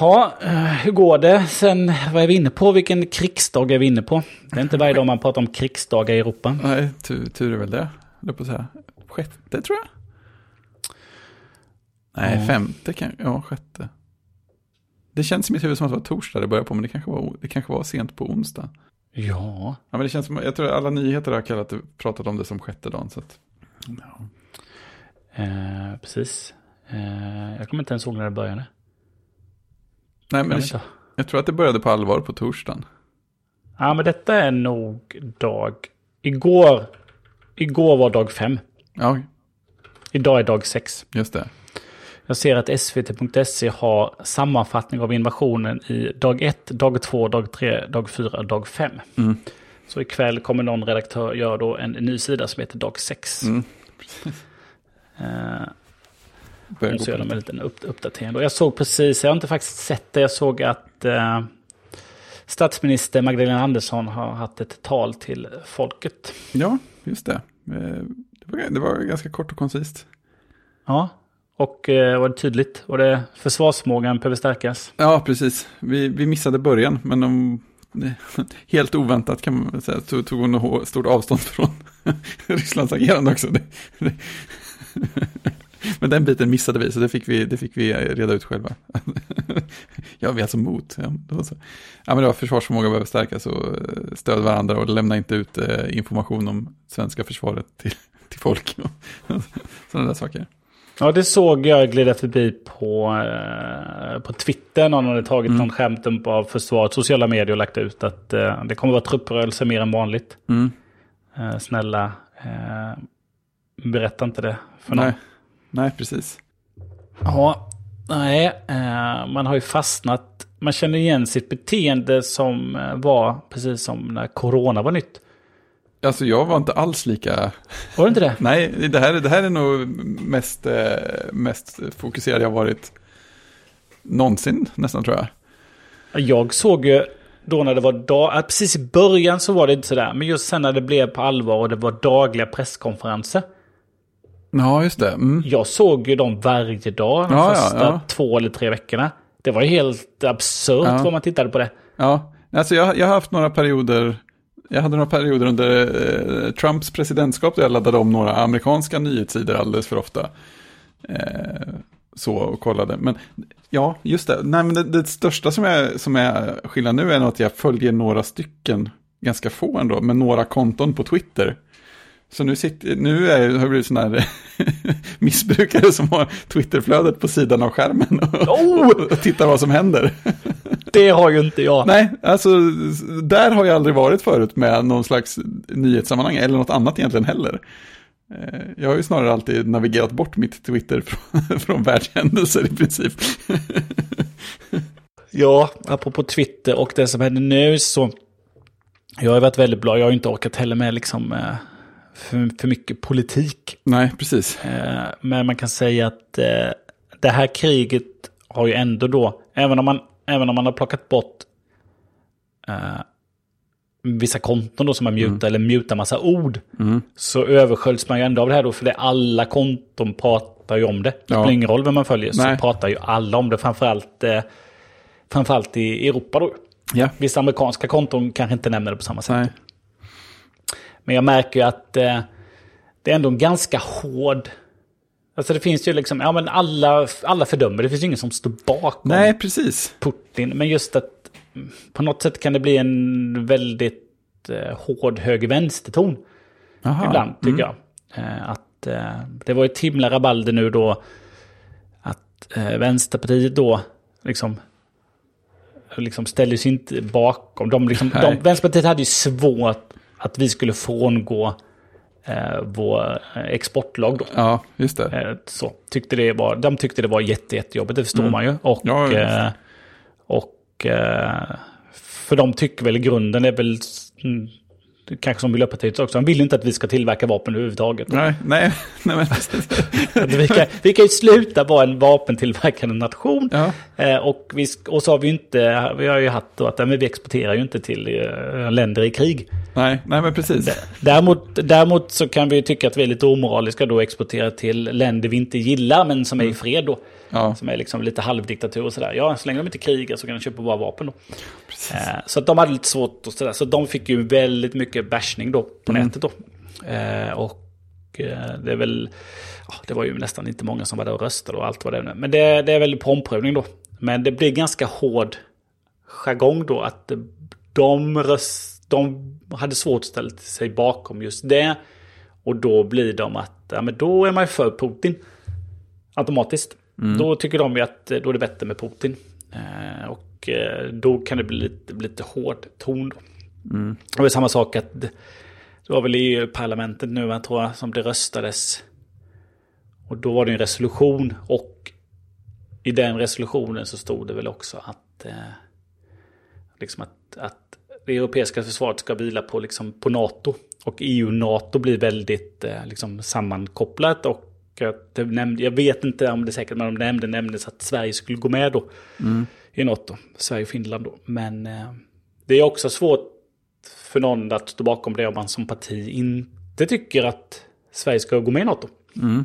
[SPEAKER 1] Ja, eh, hur går det? Sen, vad är vi inne på? Vilken krigsdag är vi inne på? Det är inte varje dag man pratar om krigsdagar i Europa.
[SPEAKER 2] Nej, tur, tur är väl det, det på att säga sjätte tror jag. Nej, ja. femte kan Ja, sjätte. Det känns i mitt huvud som att det var torsdag det började på, men det kanske var, det kanske var sent på onsdag.
[SPEAKER 1] Ja.
[SPEAKER 2] Ja, men det känns som, jag tror att alla nyheter har kallat, pratat om det som sjätte dagen. Så att, ja.
[SPEAKER 1] Eh, precis. Eh, jag kommer inte ens ihåg när det började.
[SPEAKER 2] Nej,
[SPEAKER 1] Jag
[SPEAKER 2] men
[SPEAKER 1] inte.
[SPEAKER 2] jag tror att det började på allvar på torsdagen.
[SPEAKER 1] Ja, men detta är nog dag... Igår, igår var dag fem.
[SPEAKER 2] Ja,
[SPEAKER 1] Idag är dag sex.
[SPEAKER 2] just det.
[SPEAKER 1] Jag ser att svt.se har sammanfattning av invasionen i dag 1, dag 2, dag 3, dag 4, dag 5.
[SPEAKER 2] Mm.
[SPEAKER 1] Så ikväll kommer någon redaktör göra då en ny sida som heter dag 6.
[SPEAKER 2] Mm.
[SPEAKER 1] Och
[SPEAKER 2] gå
[SPEAKER 1] så gör de
[SPEAKER 2] lite.
[SPEAKER 1] en liten upp, uppdatering. Och jag såg precis, jag har inte faktiskt sett det, jag såg att eh, statsminister Magdalena Andersson har haft ett tal till folket.
[SPEAKER 2] Ja, just det. Eh, Det var, det var ganska kort och koncist.
[SPEAKER 1] Ja, och och var det tydligt. Och det, försvarsförmågan behöver stärkas.
[SPEAKER 2] Ja, precis. Vi, vi missade början, men de, eh, helt oväntat kan man väl säga, tog, tog hon stort avstånd från Rysslands agerande också. Det, det. Men den biten missade vi, så det fick vi, det fick vi eh, reda ut själva. Ja, vi är alltså mot. Ja, det var så. ja men det var försvarsförmåga behöver stärkas och stöd varandra och lämna inte ut information om svenska försvaret till, till folk. Sådana där saker.
[SPEAKER 1] Ja, det såg jag glida förbi på, eh, på Twitter. Någon hade tagit någon skämt av försvaret, sociala medier och lagt ut att eh, det kommer vara trupprörelse mer än vanligt.
[SPEAKER 2] Mm.
[SPEAKER 1] Eh, snälla, eh, berätta inte det för någon.
[SPEAKER 2] Nej. Nej, precis.
[SPEAKER 1] Ja, nej, eh, man har ju fastnat. Man känner igen sitt beteende som eh, var precis som när corona var nytt.
[SPEAKER 2] Alltså jag var inte alls lika
[SPEAKER 1] Var det inte det?
[SPEAKER 2] Nej, det här, det här är nog mest, eh, mest fokuserad jag varit någonsin nästan tror jag.
[SPEAKER 1] Jag såg ju då när det var dag, precis i början så var det inte sådär. Men just sen när det blev på allvar och det var dagliga presskonferenser.
[SPEAKER 2] Ja, just det. Mm.
[SPEAKER 1] Jag såg ju dem varje dag de
[SPEAKER 2] Ja, ja,
[SPEAKER 1] första
[SPEAKER 2] ja.
[SPEAKER 1] två eller tre veckorna. Det var ju helt absurt
[SPEAKER 2] Ja.
[SPEAKER 1] vad man tittade på det.
[SPEAKER 2] Ja, alltså jag, jag har haft några perioder, jag hade några perioder under eh, Trumps presidentskap där jag laddade om några amerikanska nyhetssidor alldeles för ofta. Eh, så och kollade. Men ja, just det. Nej, men det, det största som är, som är skillnad nu är nog att jag följer några stycken, ganska få ändå, med några konton på Twitter. Så nu, sitter, nu är, har jag blivit sån här missbrukare som har Twitterflödet på sidan av skärmen och,
[SPEAKER 1] Oh!
[SPEAKER 2] och tittar vad som händer.
[SPEAKER 1] Det har ju inte jag.
[SPEAKER 2] Nej, alltså där har jag aldrig varit förut med någon slags nyhetssammanhang eller något annat egentligen heller. Eh, Jag har ju snarare alltid navigerat bort mitt Twitter från, från världshändelser i princip.
[SPEAKER 1] Ja, apropå Twitter och det som händer nu så. Jag har varit väldigt bra. Jag har inte orkat heller med liksom eh, för, för mycket politik.
[SPEAKER 2] Nej, precis.
[SPEAKER 1] Eh, Men man kan säga att det här kriget har ju ändå då, även om man, även om man har plockat bort eh, vissa konton då som man mutar eller mutar massa ord, så översköljs man ju ändå av det här då, för det alla konton pratar ju om det. Det spelar
[SPEAKER 2] Ja.
[SPEAKER 1] ingen roll vem man följer, så
[SPEAKER 2] Nej.
[SPEAKER 1] pratar ju alla om det, framförallt, eh, framförallt i Europa då.
[SPEAKER 2] Ja,
[SPEAKER 1] Vissa amerikanska konton kanske inte nämner det på samma sätt.
[SPEAKER 2] nej.
[SPEAKER 1] Men jag märker ju att eh, det är ändå en ganska hård... Alltså det finns ju liksom, ja men alla, alla fördömer, det finns ju ingen som står bakom
[SPEAKER 2] Nej, precis.
[SPEAKER 1] Putin. Men just att på något sätt kan det bli en väldigt eh, hård höger-vänsterton ibland, tycker
[SPEAKER 2] Mm.
[SPEAKER 1] jag. Eh, att eh, det var ett himla rabalder nu då att eh, Vänsterpartiet då liksom liksom ställer sig inte bakom. De liksom, de, Vänsterpartiet hade ju svårt att vi skulle frångå eh, vår eh, exportlag då.
[SPEAKER 2] Ja, just det.
[SPEAKER 1] Eh, så, tyckte det var, de tyckte det var jätte, jättejobbigt, det förstår man ju. Och,
[SPEAKER 2] Mm. Ja,
[SPEAKER 1] eh, och för de tycker väl i grunden är väl, mm, kanske som Miljöpartiet också, de vill inte att vi ska tillverka vapen överhuvudtaget.
[SPEAKER 2] Nej, nej, nej men
[SPEAKER 1] vi, kan, vi kan ju sluta vara en vapentillverkande nation.
[SPEAKER 2] Ja.
[SPEAKER 1] Eh, och, vi, och så har vi ju inte, vi har ju haft då att men vi exporterar ju inte till eh, länder i krig.
[SPEAKER 2] Nej, nej men precis.
[SPEAKER 1] Däremot, däremot så kan vi ju tycka att vi är lite omoraliska då och exportera till länder vi inte gillar men som är i fred då.
[SPEAKER 2] Ja,
[SPEAKER 1] Som är liksom lite halvdiktatur och sådär. Ja, så länge de inte krigar så kan de köpa våra vapen då. Eh, så att de hade lite svårt och sådär. Så de fick ju väldigt mycket bashning då på nätet då. Eh, och eh, det är väl, ja, det var ju nästan inte många som var där och röstade och allt vad det är. Men det, det är väl på omprövning då. Men det blir ganska hård jargong då att de, röst, de hade svårt att ställa sig bakom just det. Och då blir de att, ja men då är man ju för Putin. Automatiskt. Mm. Då tycker de ju att då är det bättre med Putin. Eh, och eh, då kan det bli lite, bli lite hård ton. Då. Mm. Och det är samma sak att det var väl i parlamentet nu, jag tror jag, som det röstades. Och då var det en resolution och i den resolutionen så stod det väl också att, eh, liksom att, att det europeiska försvaret ska vila på, liksom, på NATO. Och EU-NATO blir väldigt eh, liksom, sammankopplat. Och att det nämnde, jag vet inte om det är säkert, men de nämnde nämndes att Sverige skulle gå med då. Mm. I NATO. Sverige och Finland då. Men eh, det är också svårt för någon att stå bakom det om man som parti inte tycker att Sverige ska gå med i NATO. Mm.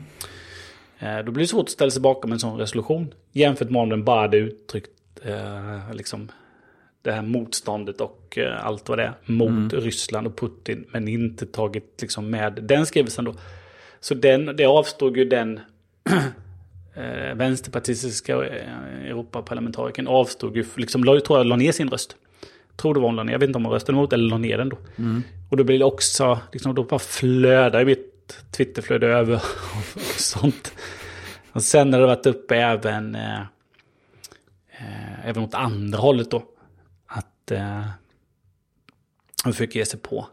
[SPEAKER 1] Eh, då blir det svårt att ställa sig bakom en sån resolution. Jämfört med om den bara hade uttryckt eh, liksom, det här motståndet och eh, allt vad det är mot mm. Ryssland och Putin. Men inte tagit liksom, med den skrivelsen då. Så den, det avstod ju den eh, vänsterpartistiska eh, Europaparlamentarikern avstod ju, liksom, tror jag la ner sin röst. Tror det var hon la ner, jag vet inte om hon röstade emot eller la ner den då. Mm. Och då blir det också, liksom, då bara flödar i mitt Twitterflöde över och sånt. Och sen har det varit uppe även, eh, eh, även åt andra hållet då. Att eh, de försöker ge sig på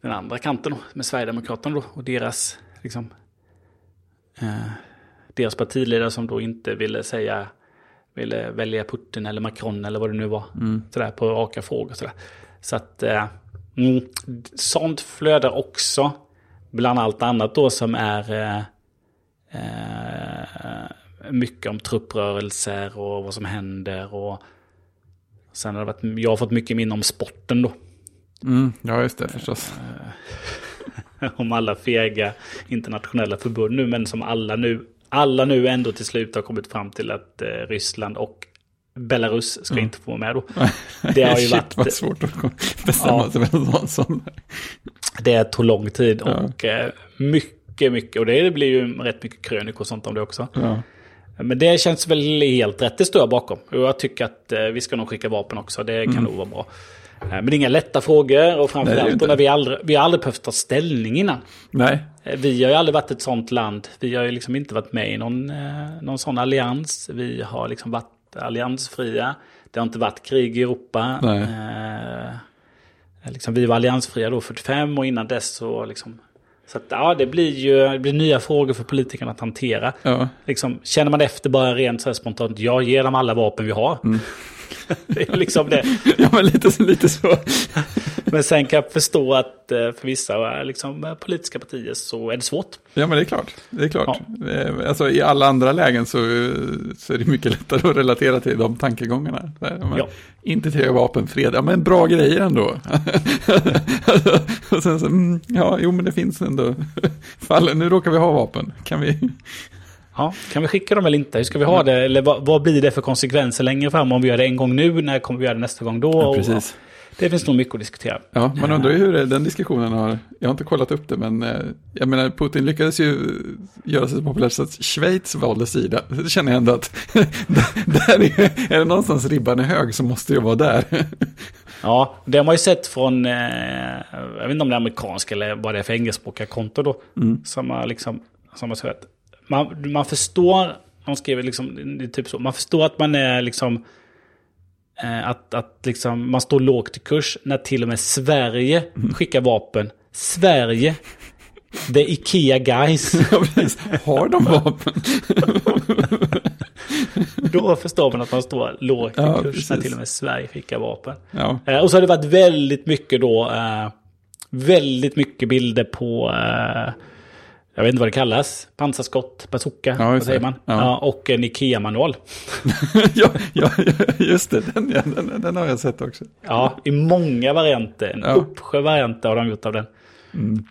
[SPEAKER 1] den andra kanten då, med Sverigedemokraterna då och deras, liksom, eh, deras partiledare som då inte ville säga, ville välja Putin eller Macron eller vad det nu var. Mm. Sådär på raka frågor sådär. Så att eh, mm, sånt flödar också bland allt annat då som är eh, eh, mycket om trupprörelser och vad som händer. Och sen har det varit, jag har fått mycket minne om sporten då.
[SPEAKER 2] Mm, ja, just det förstås.
[SPEAKER 1] om alla fega internationella förbund nu, men som alla nu, alla nu ändå till slut har kommit fram till att eh, Ryssland och Belarus ska mm. inte få vara med då.
[SPEAKER 2] Det har ju Shit, varit... svårt att bestämma sig för en sån.
[SPEAKER 1] Det tog lång tid och ja. mycket, mycket. Och det blir ju rätt mycket krönik och sånt om det också. Ja. Men det känns väl helt rätt, det står jag bakom. Och jag tycker att eh, vi ska nog skicka vapen också, det kan mm. nog vara bra. Eh, men det är inga lätta frågor och framförallt när vi aldrig, vi har aldrig behövt ta ställning innan.
[SPEAKER 2] Nej.
[SPEAKER 1] Eh, vi har ju aldrig varit ett sånt land. Vi har ju liksom inte varit med i någon, någon sån allians. Vi har liksom varit alliansfria. Det har inte varit krig i Europa. Eh, liksom, vi var alliansfria då 45 och innan dess så liksom... Så att, ja, det blir ju det blir nya frågor för politikerna att hantera. Ja. Liksom, känner man efter bara rent så spontant, jag ger dem alla vapen vi har. Mm. det är liksom det.
[SPEAKER 2] ja, men lite, lite så.
[SPEAKER 1] men sen kan jag förstå att eh, för vissa liksom, eh, politiska partier så är det svårt.
[SPEAKER 2] Ja, men det är klart. Det är klart. Ja. Eh, alltså, I alla andra lägen så, så är det mycket lättare att relatera till de tankegångarna. Men, ja. Inte till vapenfred, ja men bra grejer ändå. och sen så, mm, ja, jo men det finns ändå fall. Nu råkar vi ha vapen. Kan vi...
[SPEAKER 1] Ja, kan vi skicka dem eller inte? Hur ska vi ha det? Eller vad, vad, blir det för konsekvenser längre fram om vi gör det en gång nu? När kommer vi göra det nästa gång då? Ja, precis. Och, det finns nog mycket att diskutera.
[SPEAKER 2] Ja, man undrar ju hur den diskussionen har, jag har inte kollat upp det, men eh, jag menar Putin lyckades ju göra sig så populär så att Schweiz valde sida. Det känner jag ändå att där är, är det någonstans ribban är hög så måste det vara där.
[SPEAKER 1] Ja, det har man ju sett från, eh, jag vet inte om det är amerikanska eller vad det är för engelskspråkiga konto då. Mm. Som har liksom, som har sett man, man förstår, de skriver liksom, det är typ så, man förstår att man är liksom, eh, att, att liksom, man står lågt i kurs när till och med Sverige mm. skickar vapen. Sverige, the Ikea guys.
[SPEAKER 2] Har de vapen?
[SPEAKER 1] Då förstår man att man står lågt i ja, kurs precis. när till och med Sverige skickar vapen. Ja. Eh, och så har det varit väldigt mycket då, eh, väldigt mycket bilder på eh, jag vet inte vad det kallas. Pansarskott, bazooka, ja, vad säger man? Ja. ja och en Ikea-manual.
[SPEAKER 2] ja, ja, just det. Den, den, den, har jag sett också.
[SPEAKER 1] Ja, i många varianter. En ja. uppsjö varianter har de gjort av den. Mm.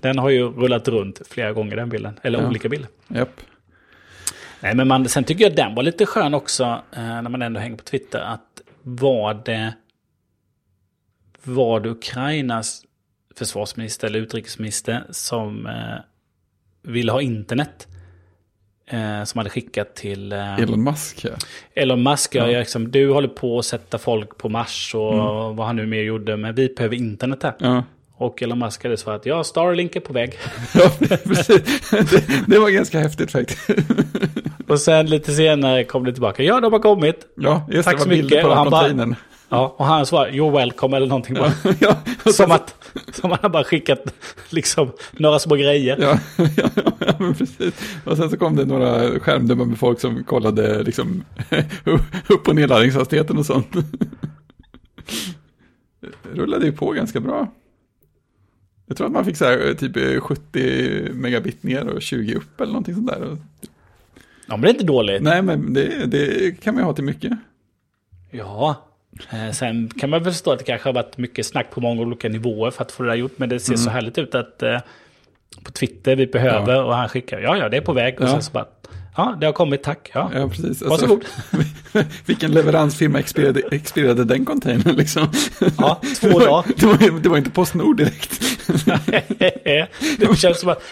[SPEAKER 1] Den har ju rullat runt flera gånger den bilden. Eller olika bilder.
[SPEAKER 2] Japp.
[SPEAKER 1] Nej, men man, sen tycker jag den var lite skön också. Eh, när man ändå hänger på Twitter. Att var det... Var det Ukrainas försvarsminister eller utrikesminister som... Ville ha internet. Eh, som hade skickat till eh,
[SPEAKER 2] Elon Musk, ja.
[SPEAKER 1] Elon Musk. Ja.
[SPEAKER 2] Ja.
[SPEAKER 1] Liksom, du håller på att sätta folk på Mars och vad han nu mer gjorde. Men vi behöver internet här.
[SPEAKER 2] Ja,
[SPEAKER 1] Och Elon Musk hade svarat ja, Starlink är på väg.
[SPEAKER 2] ja precis. Det, det var ganska häftigt faktiskt.
[SPEAKER 1] och sen lite senare kom det tillbaka. Ja, de har kommit.
[SPEAKER 2] Ja, just
[SPEAKER 1] Tack
[SPEAKER 2] det,
[SPEAKER 1] så
[SPEAKER 2] var bilder
[SPEAKER 1] mycket.
[SPEAKER 2] på
[SPEAKER 1] Och han bara-. Ja, och han svarade you're welcome eller någonting bara.
[SPEAKER 2] Ja,
[SPEAKER 1] Som att som han har bara skickat liksom några små grejer.
[SPEAKER 2] Ja, ja, ja, men precis. Och sen så kom det några skärmdummar med folk som kollade liksom upp och nedladdningshastigheten och sånt. Rullade ju på ganska bra. Jag tror att man fick så här typ 70 megabit ner och 20 upp eller någonting sånt där.
[SPEAKER 1] Ja, men det är inte dåligt.
[SPEAKER 2] Nej, men det, det kan man ju ha till mycket.
[SPEAKER 1] Ja. Eh, sen kan man väl förstå att det kanske har varit mycket snack på många olika nivåer för att få det där gjort. Men det ser
[SPEAKER 2] Mm.
[SPEAKER 1] så härligt ut att eh, på Twitter vi behöver och han skickar ja, ja, det är på väg. Och
[SPEAKER 2] Ja.
[SPEAKER 1] sen så bara, ja, det har kommit, tack. Ja,
[SPEAKER 2] Ja, precis. Alltså,
[SPEAKER 1] varsågod.
[SPEAKER 2] vilken leveransfirma expirerade, expirerade den containern liksom?
[SPEAKER 1] Ja, två dagar.
[SPEAKER 2] Det var, det var inte Postnord direkt.
[SPEAKER 1] det, känns som att,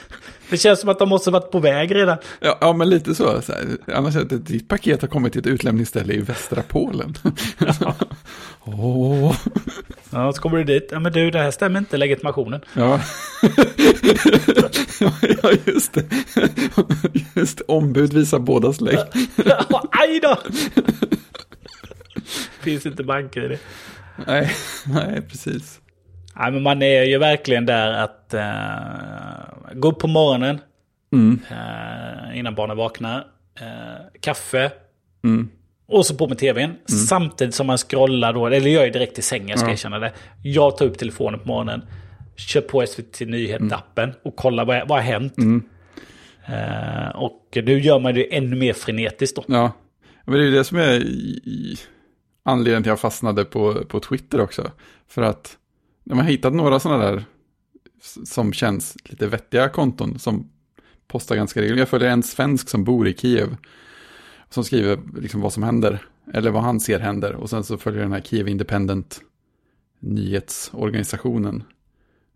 [SPEAKER 1] det känns som att de måste varit på väg redan.
[SPEAKER 2] Ja, ja men lite så. så här, annars är det ditt paket har kommit till ett utlämningsställe i västra Polen. Åh,
[SPEAKER 1] Ja, så kommer du dit. Ja, men du, det här stämmer inte, legitimationen.
[SPEAKER 2] ja. ja, just det. Just. Ombud visar båda slägg.
[SPEAKER 1] Aj då! Finns inte banker i det.
[SPEAKER 2] Nej, nej, precis.
[SPEAKER 1] Nej, men man är ju verkligen där att uh, gå upp på morgonen
[SPEAKER 2] Mm,
[SPEAKER 1] eh, innan barnen vaknar. eh, kaffe.
[SPEAKER 2] mm,
[SPEAKER 1] Och så på med tvn. Samtidigt som man scrollar då. Eller jag är direkt i sängen ska
[SPEAKER 2] Ja.
[SPEAKER 1] jag erkänna det. Jag tar upp telefonen på morgonen. Kör på SVT Nyhet-appen. Och kollar vad, vad har hänt.
[SPEAKER 2] mm.
[SPEAKER 1] Och nu gör man det ännu mer frenetiskt då.
[SPEAKER 2] Ja, men det är ju det som är anledningen till att jag fastnade på, på Twitter också. För att när man har hittat några sådana där som känns lite vettiga konton som postar ganska regelbundet. Jag följer en svensk som bor i Kiev. Som skriver liksom vad som händer. Eller vad han ser händer. Och sen så följer den här Kiev Independent nyhetsorganisationen.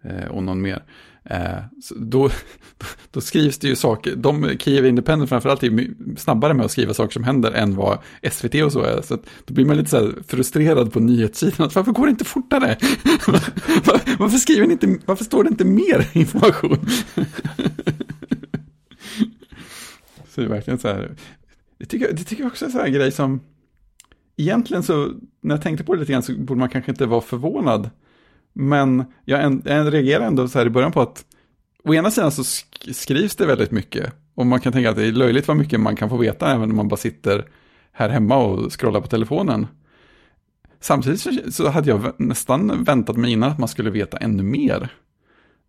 [SPEAKER 2] Eh, och någon mer. Eh, så då, då skrivs det ju saker. De Kiev Independent framförallt är snabbare med att skriva saker som händer än vad SVT och så är. Så att då blir man lite så här frustrerad på nyhetssidan. Att Varför går det inte fortare? Var- varför, skriver ni inte, varför står det inte mer information? så det är verkligen så här. Det tycker, jag- det tycker jag också är en sån här grej som egentligen så, när jag tänkte på det lite grann så borde man kanske inte vara förvånad. Men jag, en, jag reagerar ändå så här i början på att å ena sidan så sk- skrivs det väldigt mycket. Och man kan tänka att det är löjligt vad mycket man kan få veta även om man bara sitter här hemma och scrollar på telefonen. Samtidigt så, hade jag nästan väntat mig innan att man skulle veta ännu mer.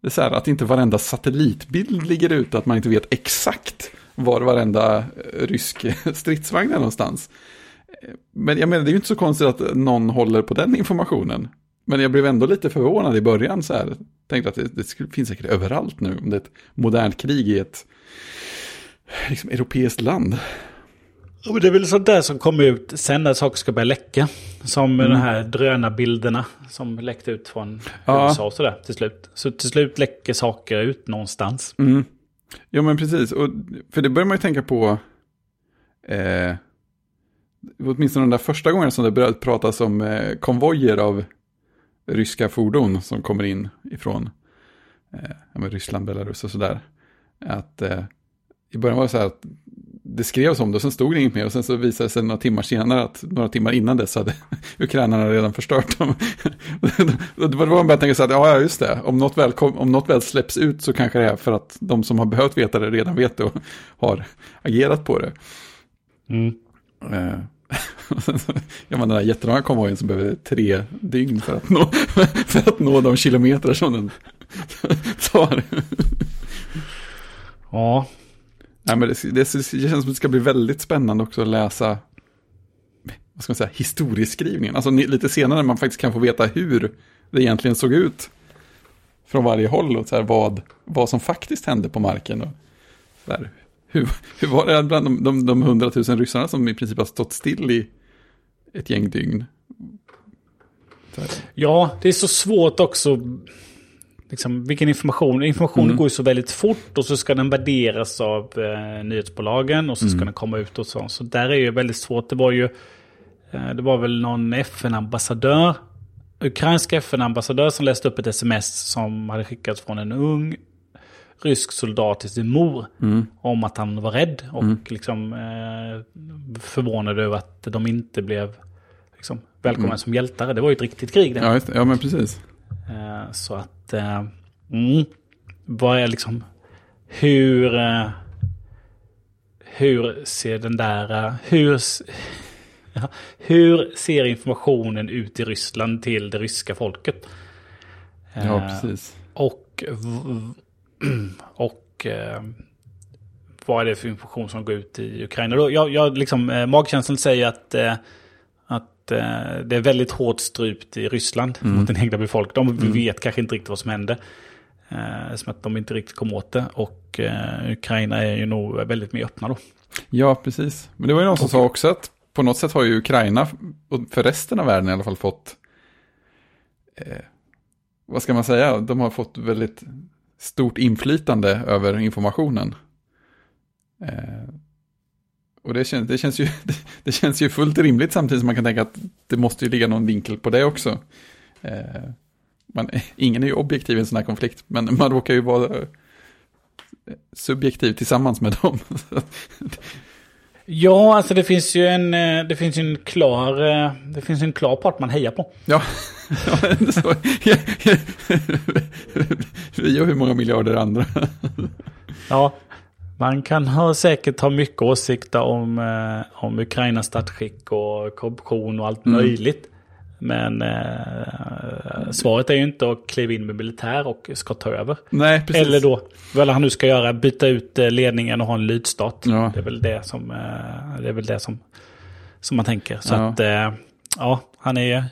[SPEAKER 2] Det är så här att inte varenda satellitbild ligger ute, att man inte vet exakt var varenda eh, rysk eh, stridsvagn är någonstans. Eh, men jag menar, det är ju inte så konstigt att någon håller på den informationen. Men jag blev ändå lite förvånad i början så här. Tänkte att det, det finns säkert överallt nu om det är ett modernt krig i ett liksom, europeiskt land.
[SPEAKER 1] Det är väl sånt där som kommer ut sen när saker ska börja läcka. Som de här drönarbilderna som läckte ut från
[SPEAKER 2] Ja.
[SPEAKER 1] USA och sådär till slut. Så till slut läcker saker ut någonstans.
[SPEAKER 2] Mm. Ja men precis, och, för det börjar man ju tänka på, eh, åtminstone de där första gångerna som det började pratas om eh, konvojer av ryska fordon som kommer in ifrån eh, Ryssland, Belarus och sådär. Att eh, i början var det så här att det skrevs om det och sen stod det inget mer och sen så visade det sig några timmar senare att några timmar innan dess hade ukrainarna redan förstört dem. Det var man började tänka så att ja, just det, om något, väl kom, om något väl släpps ut så kanske det är för att de som har behövt veta det redan vet det och har agerat på det.
[SPEAKER 1] Mm.
[SPEAKER 2] Eh, gör man den där jättelånga konvojen som behöver tre dygn för att nå, för att nå de kilometer som den tar.
[SPEAKER 1] Ja,
[SPEAKER 2] Nej, men det, det, det känns som att det ska bli väldigt spännande också att läsa vad ska man säga, historieskrivningen. Alltså lite senare när man faktiskt kan få veta hur det egentligen såg ut från varje håll och så här, vad, vad som faktiskt hände på marken. Och så här, hur, hur var det bland de, de, de hundratusen ryssarna som i princip har stått still i ett gäng dygn?
[SPEAKER 1] Ja, det är så svårt också. liksom, vilken information. Informationen går ju så väldigt fort och så ska den värderas av eh, nyhetsbolagen och så ska den komma ut och så. Så där är ju väldigt svårt. Det var ju, eh, det var väl någon FN-ambassadör, ukrainsk FN-ambassadör som läste upp ett sms som hade skickats från en ung rysk soldat till sin mor. Om att han var rädd och liksom eh, förvånad över att de inte blev liksom, välkomna som hjältar. Det var ju ett riktigt krig det.
[SPEAKER 2] Ja, just ja men precis.
[SPEAKER 1] Eh, så att, eh, mm, vad är liksom, hur, eh, hur ser den där, eh, hur, ja, hur ser informationen ut i Ryssland till det ryska folket?
[SPEAKER 2] Ja,
[SPEAKER 1] Eh,
[SPEAKER 2] precis.
[SPEAKER 1] och och eh, vad är det för information som går ut i Ukraina? Då, jag, jag liksom, eh, magkänslan säger att, eh, att eh, det är väldigt hårt strypt i Ryssland mot den egna befolkningen. De vet kanske inte riktigt vad som hände. Eh, som att de inte riktigt kom åt det. Och eh, Ukraina är ju nog väldigt mer öppna då.
[SPEAKER 2] Ja, precis. Men det var ju någon som sa också att på något sätt har ju Ukraina, och för resten av världen i alla fall, fått, eh, vad ska man säga, de har fått väldigt stort inflytande över informationen. Eh, och det känns, det, känns ju, det, känns ju fullt rimligt samtidigt som man kan tänka att det måste ju ligga någon vinkel på det också. Eh, man, ingen är ju objektiv i en sån här konflikt, men man råkar ju vara eh, subjektiv tillsammans med dem.
[SPEAKER 1] Ja, alltså det finns ju en, eh, det finns en klar, eh, det finns en klar part man hejar på.
[SPEAKER 2] Ja, ja så, vi och hur många miljarder andra.
[SPEAKER 1] Ja, man kan ha, säkert ha mycket åsikter om, eh, om Ukrainas statsskick och korruption och allt möjligt. Men eh, svaret är ju inte att kliva in med militär och ska ta över.
[SPEAKER 2] Nej, precis.
[SPEAKER 1] Eller då, vad han nu ska göra, byta ut eh, ledningen och ha en lydstat.
[SPEAKER 2] Ja.
[SPEAKER 1] Det är väl det som, eh, det är väl det som, som man tänker. Så
[SPEAKER 2] Ja.
[SPEAKER 1] att, eh, ja, han är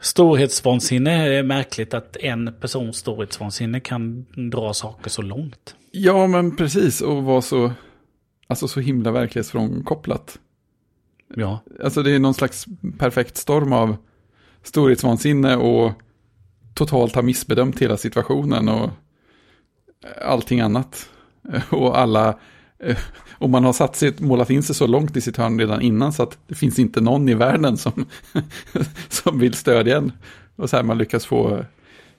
[SPEAKER 1] storhetsvansinne. Det är märkligt att en persons storhetsvansinne kan dra saker så långt.
[SPEAKER 2] Ja, men precis. Och vara så, alltså så himla verklighetsfrånkopplat.
[SPEAKER 1] Ja.
[SPEAKER 2] Alltså det är någon slags perfekt storm av storhetsvansinne och totalt har missbedömt hela situationen och allting annat. Och alla, eh, och man har satt sig, målat in sig så långt i sitt hörn redan innan så att det finns inte någon i världen som, som vill stödja en. Och så här man lyckas få,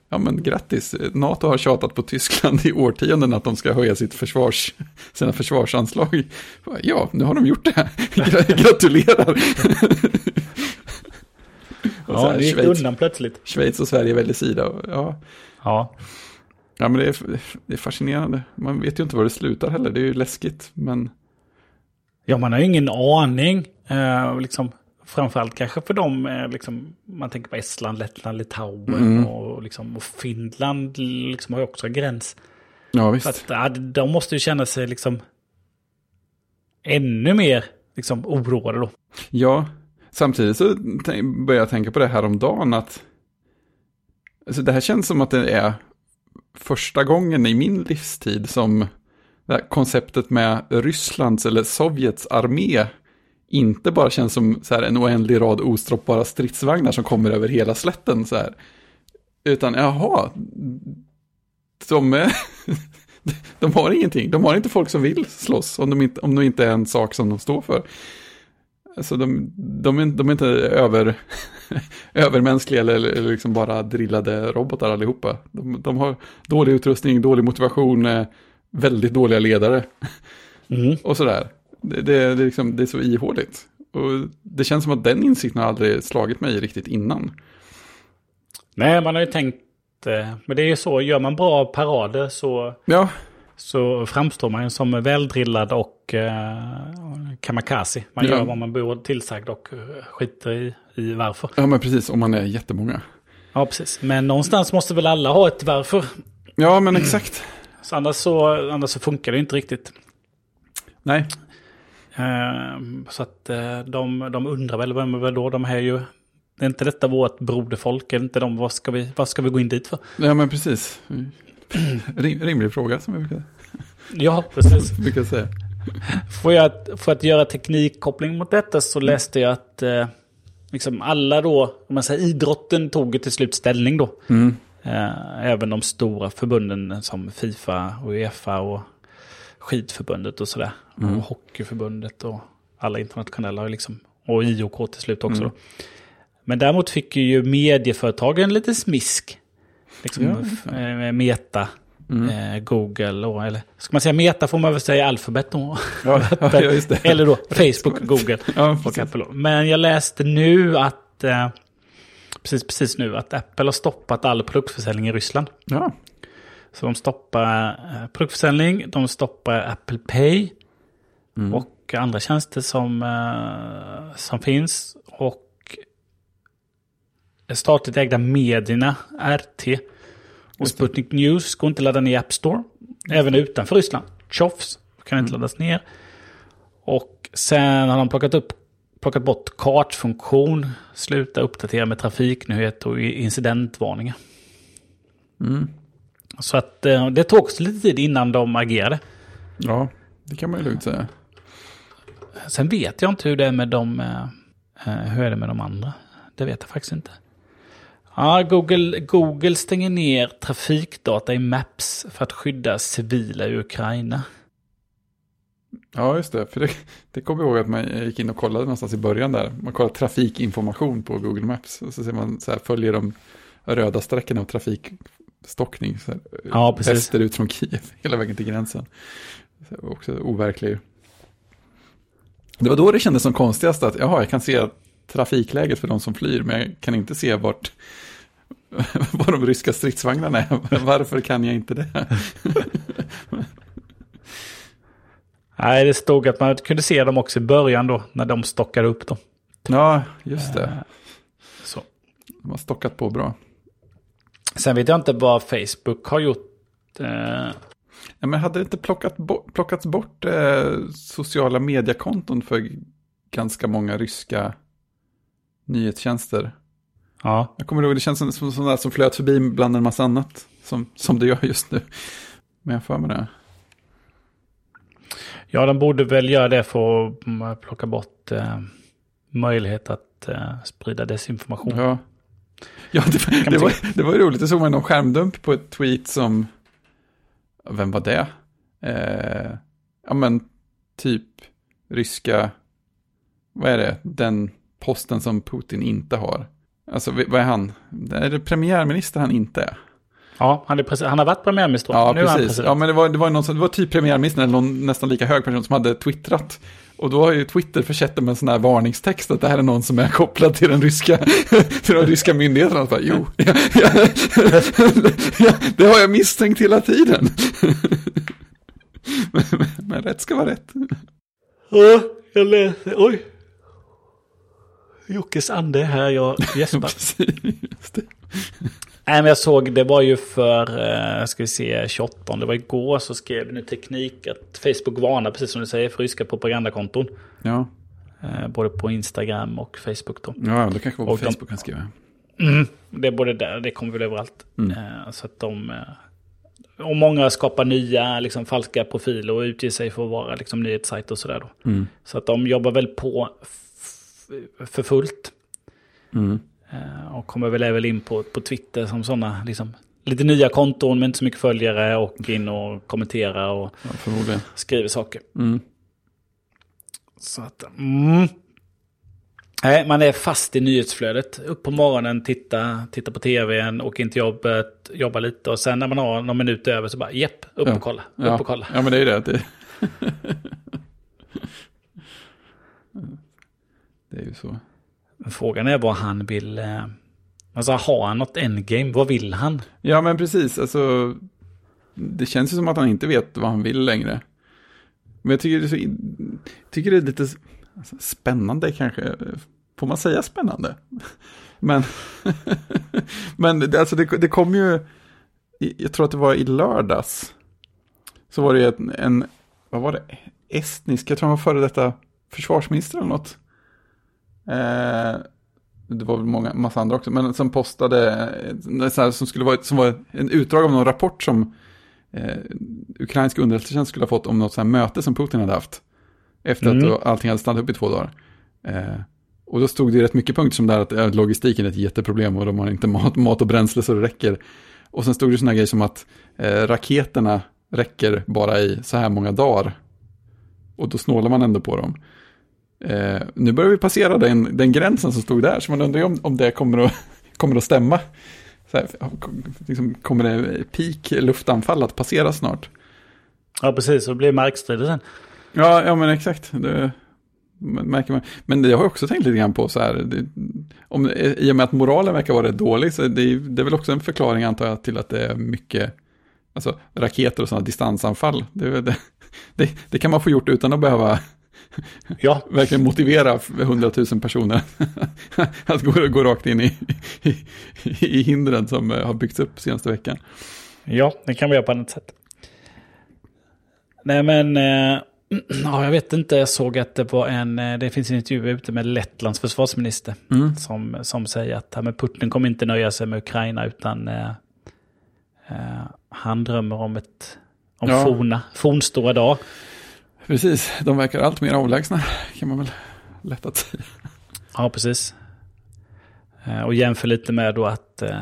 [SPEAKER 2] ja men grattis, NATO har tjatat på Tyskland i årtionden att de ska höja sitt försvars, sina försvarsanslag. Ja, nu har de gjort det. Gratulerar.
[SPEAKER 1] Ja,
[SPEAKER 2] här,
[SPEAKER 1] det gick
[SPEAKER 2] Schweiz,
[SPEAKER 1] undan plötsligt.
[SPEAKER 2] Schweiz och Sverige väljer sida. och- Ja,
[SPEAKER 1] Ja.
[SPEAKER 2] ja men det är, det är fascinerande. Man vet ju inte var det slutar heller. Det är ju läskigt. Men
[SPEAKER 1] ja, man har ju ingen aning. Eh, liksom, framförallt kanske för dem, eh, liksom, man tänker på Estland, Lettland, Litauen och, liksom, och Finland liksom, har ju också en gräns.
[SPEAKER 2] ja, visst.
[SPEAKER 1] att, ja, de måste ju känna sig liksom ännu mer liksom, oroade då.
[SPEAKER 2] Ja, samtidigt så började jag tänka på det här om dagen att alltså det här känns som att det är första gången i min livstid som det här konceptet med Rysslands eller Sovjets armé inte bara känns som så här en oändlig rad ostroppbara stridsvagnar som kommer över hela slätten så här. Utan jaha, de, de har ingenting. De har inte folk som vill slåss om, de inte, om det inte är en sak som de står för. Alltså de, de, är, de är inte över, övermänskliga eller, eller liksom bara drillade robotar allihopa. De, de har dålig utrustning, dålig motivation, eh, väldigt dåliga ledare
[SPEAKER 1] Mm.
[SPEAKER 2] och sådär. Det, det, det, är liksom, det är så ihåligt. Och det känns som att den insikten har aldrig slagit mig riktigt innan.
[SPEAKER 1] Nej, man har ju tänkt, eh, men det är ju så, gör man bra parader så,
[SPEAKER 2] Ja,
[SPEAKER 1] så framstår man ju som väldrillad och eh, kamikaze. Man
[SPEAKER 2] Ja.
[SPEAKER 1] gör vad man blir tillsagd och eh, skiter i, i varför.
[SPEAKER 2] ja men precis, om man är jättemånga.
[SPEAKER 1] Ja, precis. Men någonstans måste väl alla ha ett varför.
[SPEAKER 2] Ja, men exakt.
[SPEAKER 1] Så annars, så, annars så funkar det inte riktigt.
[SPEAKER 2] Nej,
[SPEAKER 1] Eh, så att eh, de, de undrar väl, vem är väl då? De här är ju, är inte detta vårt broderfolk? Är inte de, vad ska vi, vad ska vi gå in dit för?
[SPEAKER 2] ja men precis. Rim, rimlig fråga som jag brukar,
[SPEAKER 1] Ja, precis.
[SPEAKER 2] brukar säga.
[SPEAKER 1] Får jag, för att göra teknikkoppling mot detta så läste jag att eh, liksom alla då, om man säger idrotten tog till slut ställning då. Eh, även de stora förbunden som Fifa och Uefa och skidförbundet och sådär.
[SPEAKER 2] Mm.
[SPEAKER 1] Och hockeyförbundet och alla internationella liksom. Och IOK till slut också.
[SPEAKER 2] Mm.
[SPEAKER 1] Då. Men däremot fick ju medieföretagen lite smisk. Liksom
[SPEAKER 2] Ja,
[SPEAKER 1] f- eh, Meta,
[SPEAKER 2] Mm.
[SPEAKER 1] eh, Google och, eller ska man säga Meta får man väl säga Alphabet då.
[SPEAKER 2] Ja,
[SPEAKER 1] eller då Facebook, Google. Apple. Men jag läste nu att, eh, precis, precis nu, att Apple har stoppat all produktförsäljning i Ryssland.
[SPEAKER 2] Ja,
[SPEAKER 1] Så de stoppar eh, produktförsäljning, de stoppar Apple Pay
[SPEAKER 2] Mm.
[SPEAKER 1] och andra tjänster som, eh, som finns. Och statligt ägda medierna, RT och. Sputnik News går inte att ladda ner i App Store. Även utanför Ryssland. Tjofs kan inte
[SPEAKER 2] Mm.
[SPEAKER 1] laddas ner. Och sen har de plockat, upp, plockat bort kartfunktion, sluta uppdatera med trafiknyheter och incidentvarningar.
[SPEAKER 2] Mm.
[SPEAKER 1] Så att eh, det tog också lite tid innan de agerade.
[SPEAKER 2] ja, det kan man ju lugnt säga.
[SPEAKER 1] Sen vet jag inte hur det är med de, eh, eh, hur är det med de andra. Det vet jag faktiskt inte. Ja, Google, Google stänger ner trafikdata i Maps för att skydda civila i Ukraina.
[SPEAKER 2] Ja, just det. För det, det kommer jag ihåg att man gick in och kollade någonstans i början där. Man kollade trafikinformation på Google Maps. Och så ser man så här, följer de röda sträckorna av trafikstockning. Så här,
[SPEAKER 1] Ja, precis.
[SPEAKER 2] Västerut från Kiev, hela vägen till gränsen. Också overklig. Det var då det kändes som konstigast att, jaha, jag kan se trafikläget för de som flyr, men jag kan inte se vart, var de ryska stridsvagnarna är. Varför kan jag inte det?
[SPEAKER 1] Nej, det stod att man kunde se dem också i början då, när de stockade upp dem.
[SPEAKER 2] Ja, just det.
[SPEAKER 1] Eh, Så.
[SPEAKER 2] De har stockat på bra.
[SPEAKER 1] Sen vet jag inte vad Facebook har gjort. Eh,
[SPEAKER 2] Ja, men hade det inte plockat bo- plockats bort eh, sociala mediekonton för ganska många ryska nyhetstjänster?
[SPEAKER 1] Ja,
[SPEAKER 2] Jag kommer ihåg, det känns som, som sådana som flöt förbi bland en massa annat. Som, som det gör just nu. Men jag får med det.
[SPEAKER 1] ja, de borde väl göra det för att plocka bort eh, möjlighet att eh, sprida desinformation.
[SPEAKER 2] Ja, ja det, det, var, det var ju roligt. Det såg man någon skärmdump på ett tweet som... Vem var det? Eh, ja, men typ ryska... Vad är det? Den posten som Putin inte har. Alltså, vad är han? Är det premiärminister han inte är?
[SPEAKER 1] Ja, han, är han har varit premiärminister.
[SPEAKER 2] Ja,
[SPEAKER 1] nu är han
[SPEAKER 2] precis. Ja, men det var, det var, någon, som- det var typ premiärministern eller någon nästan lika hög person som hade twittrat. Och då har ju Twitter försett det med en sån här varningstext att det här är någon som är kopplad till den ryska, till de ryska myndigheterna. Bara, jo, ja, ja, ja, det har jag misstänkt hela tiden. Men, men, men rätt ska vara rätt.
[SPEAKER 1] Ja, jag läser. Oj. Jockes ande är här, jag gäspar. Nej, men jag såg, det var ju för, eh, ska vi se, 28, det var igår så skrev nu Teknik att Facebook varnar, precis som du säger, för ryska propagandakonton.
[SPEAKER 2] Ja,
[SPEAKER 1] Eh, både på Instagram och Facebook då.
[SPEAKER 2] ja, det kanske var på
[SPEAKER 1] Och de-
[SPEAKER 2] Facebook han skrev.
[SPEAKER 1] Det är både där, det kommer väl överallt.
[SPEAKER 2] Mm.
[SPEAKER 1] Eh, så att de... Och många skapar nya liksom, falska profiler och utger sig för att vara liksom, nyhetssajter och sådär då.
[SPEAKER 2] Mm.
[SPEAKER 1] Så att de jobbar väl på för fullt.
[SPEAKER 2] Mm.
[SPEAKER 1] Eh, och kommer väl även in på, på Twitter som sådana liksom, lite nya konton med inte så mycket följare och in och kommentera och
[SPEAKER 2] Ja,
[SPEAKER 1] skriver saker.
[SPEAKER 2] Mm.
[SPEAKER 1] Så att, mm. Nej, man är fast i nyhetsflödet. Upp på morgonen, titta, titta på tvn, åka in till jobbet, jobba lite och sen när man har någon minut över så bara jepp, upp
[SPEAKER 2] Ja.
[SPEAKER 1] och kolla, upp
[SPEAKER 2] Ja.
[SPEAKER 1] och kolla.
[SPEAKER 2] ja, men det är det. Det, är ju så.
[SPEAKER 1] Frågan är vad han vill, eh, alltså har han något endgame, vad vill han?
[SPEAKER 2] Ja, men precis. Alltså, det känns ju som att han inte vet vad han vill längre. Men jag tycker det är, så, tycker det är lite alltså, spännande kanske. Får man säga spännande? Men, men alltså det, det kom ju, jag tror att det var i lördags. Så var det en, en vad var det, estnisk, jag tror han var före detta försvarsminister eller något. Eh, det var väl många, massa andra också, men som postade, eh, här, som skulle vara, som var en utdrag av någon rapport som eh, ukrainsk underrättelsetjänst skulle ha fått om något så här möte som Putin hade haft. Efter
[SPEAKER 1] Mm.
[SPEAKER 2] att allting hade stannat upp i två dagar. Eh, Och då stod det rätt mycket punkter som där att ja, logistiken är ett jätteproblem och de har inte mat, mat och bränsle så det räcker. Och sen stod det sådana grejer som att eh, raketerna räcker bara i så här många dagar. Och då snålar man ändå på dem. Eh, nu börjar vi passera den, den gränsen som stod där, så man undrar ju om, om det kommer att, kommer att stämma. Så här, liksom, kommer det peak luftanfall att passera snart?
[SPEAKER 1] Ja, precis. Och det blir markstrider sen.
[SPEAKER 2] Ja, ja men exakt. Det märker man. Men det har jag också tänkt lite grann på så här. Det, om, I och med att moralen verkar vara rätt dålig, så det, det är väl också en förklaring antar jag till att det är mycket alltså, raketer och sådana distansanfall. Det, det, det, det kan man få gjort utan att behöva ja. verkligen motivera hundratusen personer att gå, gå rakt in i, i, i hindren som har byggts upp senaste veckan.
[SPEAKER 1] Ja, det kan vi göra på annat sätt. Nej men, eh, ja, jag vet inte, jag såg att det var en, eh, det finns en intervju ute med Lettlands försvarsminister. Mm. Som, som säger att men Putin kommer inte nöja sig med Ukraina utan eh, eh, han drömmer om ett, om ja. forna, fornstora dag.
[SPEAKER 2] Precis, de verkar allt mer avlägsna kan man väl lätt att säga.
[SPEAKER 1] Ja, precis. Eh, och jämför lite med då att... Eh,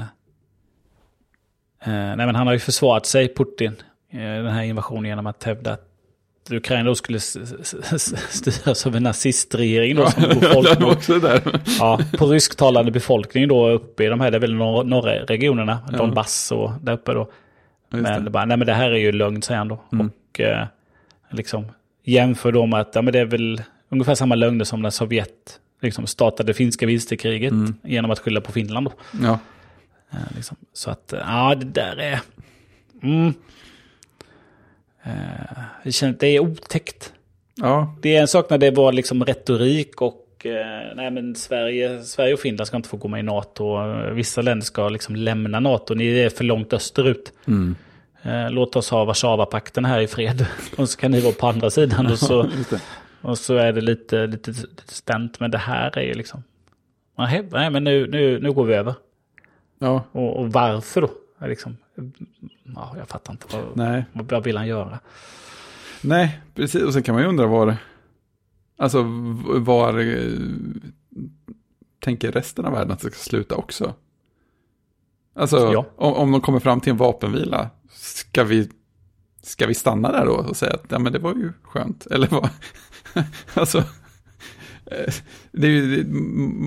[SPEAKER 1] nej, men han har ju försvarat sig, Putin, den här invasionen genom att hävda att Ukraina då skulle styras av en nazistregering. Då, som
[SPEAKER 2] ja, också där.
[SPEAKER 1] ja, på rysktalande befolkning då uppe i de här, det är väl norra, norra regionerna, ja. Donbass och där uppe då. Men, det. Bara, nej, men det här är ju lögn, säger han då. Mm. Och eh, liksom jämför då med att ja, men det är väl ungefär samma lögner som när Sovjet liksom, startade finska vinsterkriget mm. genom att skylla på Finland. Då.
[SPEAKER 2] Ja.
[SPEAKER 1] Eh, liksom. Så att, ja, det där är... Mm. Eh, det, känns, det är otäckt.
[SPEAKER 2] Ja.
[SPEAKER 1] Det är en sak när det var liksom retorik och eh, nej, men Sverige, Sverige och Finland ska inte få gå med i NATO. Vissa länder ska liksom lämna NATO. Ni är för långt österut.
[SPEAKER 2] Mm.
[SPEAKER 1] Eh, låt oss ha Warszawapakten här i fred. Och så kan ni vara på andra sidan. Och så, och så är det lite, lite, lite spänt. Men det här är ju liksom... Nej, men nu, nu, nu går vi över.
[SPEAKER 2] Ja.
[SPEAKER 1] Och, och varför då? Liksom, ja, jag fattar inte. Vad,
[SPEAKER 2] Nej.
[SPEAKER 1] vad vill han göra?
[SPEAKER 2] Nej, precis. Och sen kan man ju undra var... Alltså, var tänker resten av världen att det ska sluta också? Alltså, ja. om, om de kommer fram till en vapenvila, ska vi, ska vi stanna där då och säga att ja, men det var ju skönt? Eller vad? alltså, eh, det är ju,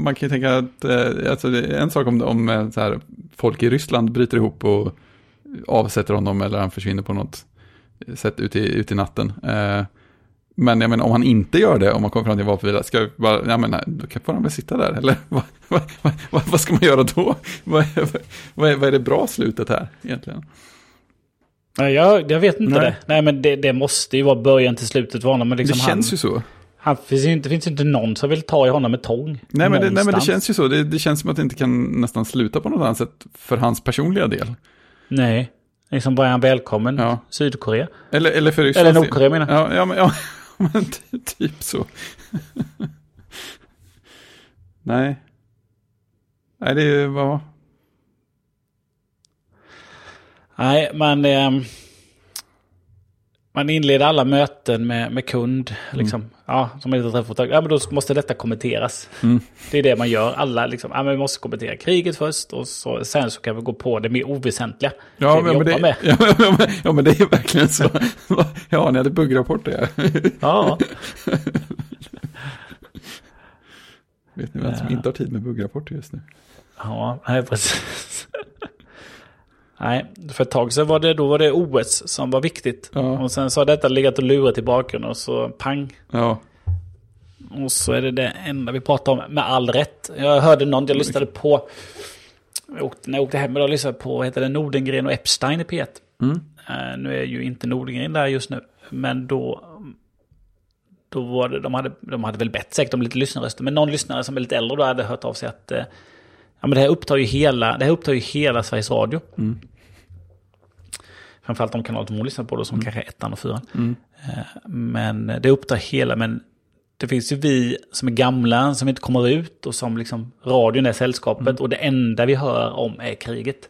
[SPEAKER 2] man kan ju tänka att eh, alltså, det är en sak om, om eh, så här, folk i Ryssland bryter ihop och avsätter honom eller han försvinner på något sätt ut i, ut i natten. Men jag menar, om han inte gör det, om man kommer fram till vapenvila, ska bara, ja men då får han väl sitta där, eller vad, vad, vad, vad ska man göra då? Vad, vad, är, vad är det bra slutet här egentligen?
[SPEAKER 1] Nej, jag, jag vet inte Nej. det. Nej, men det, det, måste ju vara början till slutet för honom. Men liksom
[SPEAKER 2] det känns
[SPEAKER 1] han,
[SPEAKER 2] ju så.
[SPEAKER 1] Han, finns ju inte, finns inte någon som vill ta i honom med tång.
[SPEAKER 2] Nej, men det, nej, men det känns ju så. Det, det, känns som att det inte kan nästan sluta på något annat sätt för hans personliga del.
[SPEAKER 1] Nej, liksom bara är han välkommen. Ja. Sydkorea.
[SPEAKER 2] Eller, eller för Ryssland.
[SPEAKER 1] Eller Nordkorea menar
[SPEAKER 2] jag. Ja, ja, men, ja, men typ så. nej. Nej, det var...
[SPEAKER 1] Nej, man, eh, man inleder alla möten med, med kund. Liksom. Mm. Ja, som inte träffat Ja, men då måste detta kommenteras.
[SPEAKER 2] Mm.
[SPEAKER 1] Det är det man gör. Alla liksom, ja, men vi måste kommentera kriget först och så, sen så kan vi gå på det mer oväsentliga.
[SPEAKER 2] Ja, det men, men det, ja, men, ja, men det är verkligen så. ja, ni hade buggrapporter.
[SPEAKER 1] Ja.
[SPEAKER 2] Vet ni vem som inte har tid med buggrapporter just nu?
[SPEAKER 1] Ja, nej, precis. Nej, för ett tag sedan var det, då var det OS som var viktigt. Ja. Och sen så har detta legat och lurat i bakgrunden och så pang.
[SPEAKER 2] Ja.
[SPEAKER 1] Och så är det det enda vi pratar om med all rätt. Jag hörde någon, jag lyssnade på, jag åkte, när jag åkte hem idag lyssnade på, vad heter det, Nordengren och Epstein i P1.
[SPEAKER 2] Mm.
[SPEAKER 1] Uh, nu är ju inte Nordengren där just nu, men då, då var det, de hade, de hade väl bett säkert om lite lyssnarröster, men någon lyssnare som är lite äldre då hade hört av sig att uh, ja, men det här upptar ju hela, det här upptar ju hela Sveriges Radio.
[SPEAKER 2] Mm.
[SPEAKER 1] Framförallt de kanaler som hon lyssnar på då, som mm. kanske är ettan och fyran.
[SPEAKER 2] Mm.
[SPEAKER 1] Eh, men det upptar hela, men det finns ju vi som är gamla, som inte kommer ut och som liksom radion är sällskapet. Mm. Och det enda vi hör om är kriget.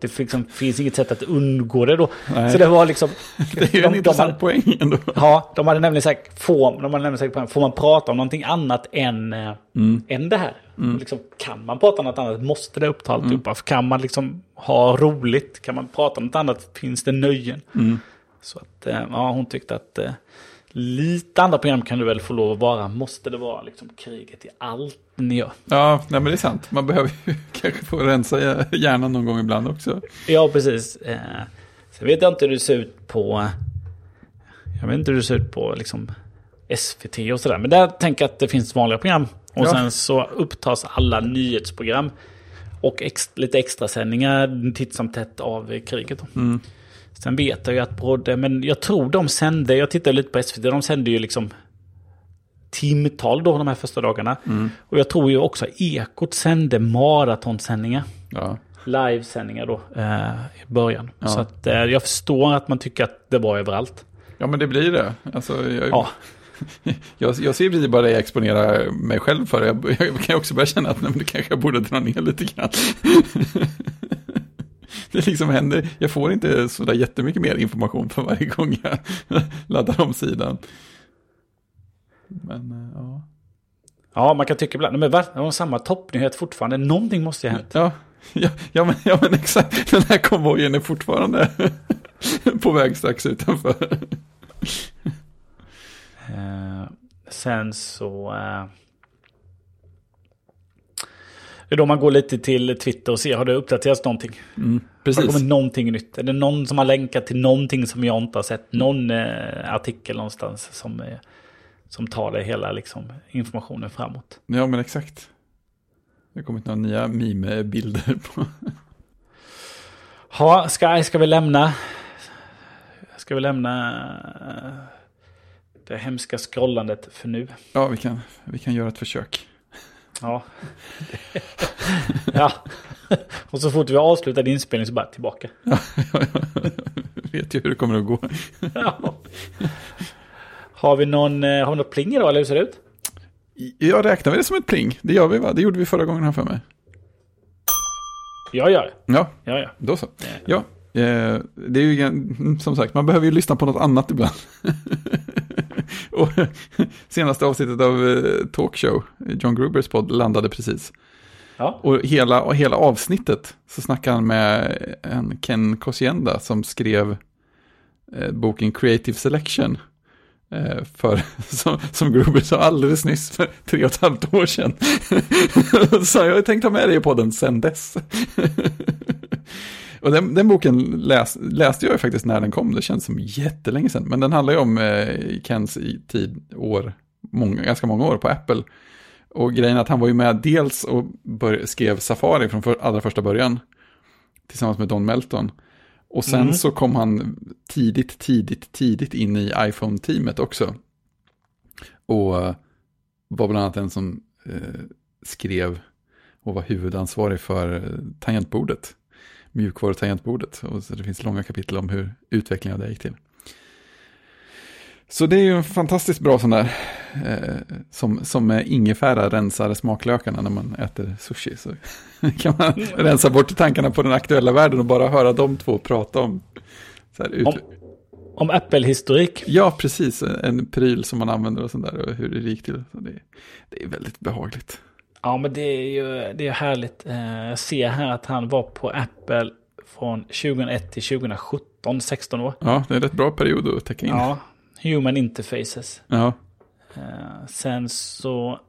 [SPEAKER 1] Det liksom, finns inget sätt att undgå det då.
[SPEAKER 2] Nej.
[SPEAKER 1] Så det var liksom...
[SPEAKER 2] Det är ju en intressant poäng ändå.
[SPEAKER 1] Ja, de hade nämligen sagt, får, de hade nämligen sagt, får man prata om någonting annat än, eh, än det här? Och Liksom, kan man prata om något annat måste det upp till alltihopa. För kan man liksom ha roligt, kan man prata om något annat, finns det nöjen. Så att, eh, ja, hon tyckte att eh, lite andra program kan du väl få lov att vara. Måste det vara liksom kriget i allt ni gör?
[SPEAKER 2] Ja, nej, men det är sant. Man behöver ju kanske få rensa hjärnan någon gång ibland också.
[SPEAKER 1] Ja, precis. Eh, sen vet jag inte hur det ser ut på... Jag vet inte hur det ser ut på liksom SVT och sådär. Men där tänker jag att det finns vanliga program. Och
[SPEAKER 2] Ja.
[SPEAKER 1] sen så upptas alla nyhetsprogram. Och ex, lite extra sändningar titt som tätt av kriget.
[SPEAKER 2] Mm.
[SPEAKER 1] Sen vet jag ju att både, men jag tror de sände, jag tittade lite på SVT, de sände ju liksom timtal då de här första dagarna.
[SPEAKER 2] Mm.
[SPEAKER 1] Och jag tror ju också Ekot sände maratonsändningar
[SPEAKER 2] Ja,
[SPEAKER 1] livesändningar då eh, i början.
[SPEAKER 2] Ja.
[SPEAKER 1] Så att, eh, jag förstår att man tycker att det var överallt.
[SPEAKER 2] ja men det blir det. Alltså, jag,
[SPEAKER 1] Ja,
[SPEAKER 2] jag, jag ser precis bara det jag exponerar mig själv för. Jag, jag kan också börja känna att nej, men det kanske jag borde dra ner lite grann. Det liksom händer, jag får inte sådär jättemycket mer information för varje gång jag laddar om sidan. Men eh, ja.
[SPEAKER 1] ja man kan tycka ibland, men var samma toppnyhet fortfarande. Någonting måste ju ha hänt.
[SPEAKER 2] Ja, ja, ja, men, ja men exakt, den här konvojen är fortfarande på väg strax utanför.
[SPEAKER 1] Eh, sen så... Eh, det är då man går lite till Twitter och ser, har det uppdaterats någonting?
[SPEAKER 2] Mm,
[SPEAKER 1] Har det
[SPEAKER 2] precis.
[SPEAKER 1] kommit någonting nytt? Är det någon som har länkat till någonting som jag inte har sett? Någon eh, artikel någonstans som, eh, som tar det hela liksom, informationen framåt?
[SPEAKER 2] Ja men exakt. Det har kommit några nya meme-bilder på.
[SPEAKER 1] Ja, ska, ska vi lämna... Ska vi lämna eh, det hemska scrollandet för nu?
[SPEAKER 2] Ja, vi kan, vi kan göra ett försök.
[SPEAKER 1] Ja. ja. Och så fort vi avslutar inspelningen så bara tillbaka.
[SPEAKER 2] vet ju hur det kommer att gå.
[SPEAKER 1] Ja. Har vi någon, eh, har vi något pling idag eller hur ser det ut?
[SPEAKER 2] Jag räknar det som ett pling? Det gör vi va? Det gjorde vi förra gången här för mig.
[SPEAKER 1] Ja, ja.
[SPEAKER 2] Ja,
[SPEAKER 1] Ja, ja.
[SPEAKER 2] då så. Ja, eh, det är ju som sagt, man behöver ju lyssna på något annat ibland. Och senaste avsnittet av eh, Talkshow, John Grubers podd, landade precis.
[SPEAKER 1] Ja,
[SPEAKER 2] Och hela, och hela avsnittet så snackade han med en Ken Kosienda som skrev eh, boken Creative Selection. Eh, för, som, som Gruber sa alldeles nyss för tre och ett halvt år sedan. så jag har tänkt ha med det i podden sen dess. Och den, den boken läs, läste jag faktiskt när den kom, det känns som jättelänge sedan. Men den handlar ju om eh, Kens tid, år, många, ganska många år på Apple. Och grejen är att han var ju med dels och bör, skrev Safari från för, allra första början. Tillsammans med Don Melton. Och sen
[SPEAKER 1] Mm.
[SPEAKER 2] så kom han tidigt, tidigt, tidigt in i iPhone-teamet också. Och var bland annat den som eh, skrev och var huvudansvarig för tangentbordet. Mjukvarutangentbordet. Och så det finns långa kapitel om hur utvecklingen av det gick till. Så det är ju en fantastiskt bra sån där, eh, som, som med ingefära rensar smaklökarna när man äter sushi. Så kan man rensa bort tankarna på den aktuella världen och bara höra de två prata om. Så här, ut...
[SPEAKER 1] om, om Apple-historik.
[SPEAKER 2] Ja, precis. En pryl som man använder och sånt där och hur det gick till. Så det, det är väldigt behagligt.
[SPEAKER 1] Ja, men det är ju det är härligt. Eh, Jag ser här att han var på Apple från 2001 till 2017, 16 år.
[SPEAKER 2] Ja, det är en rätt bra period att täcka in.
[SPEAKER 1] Ja, Human Interfaces.
[SPEAKER 2] ja.
[SPEAKER 1] Eh, Sen så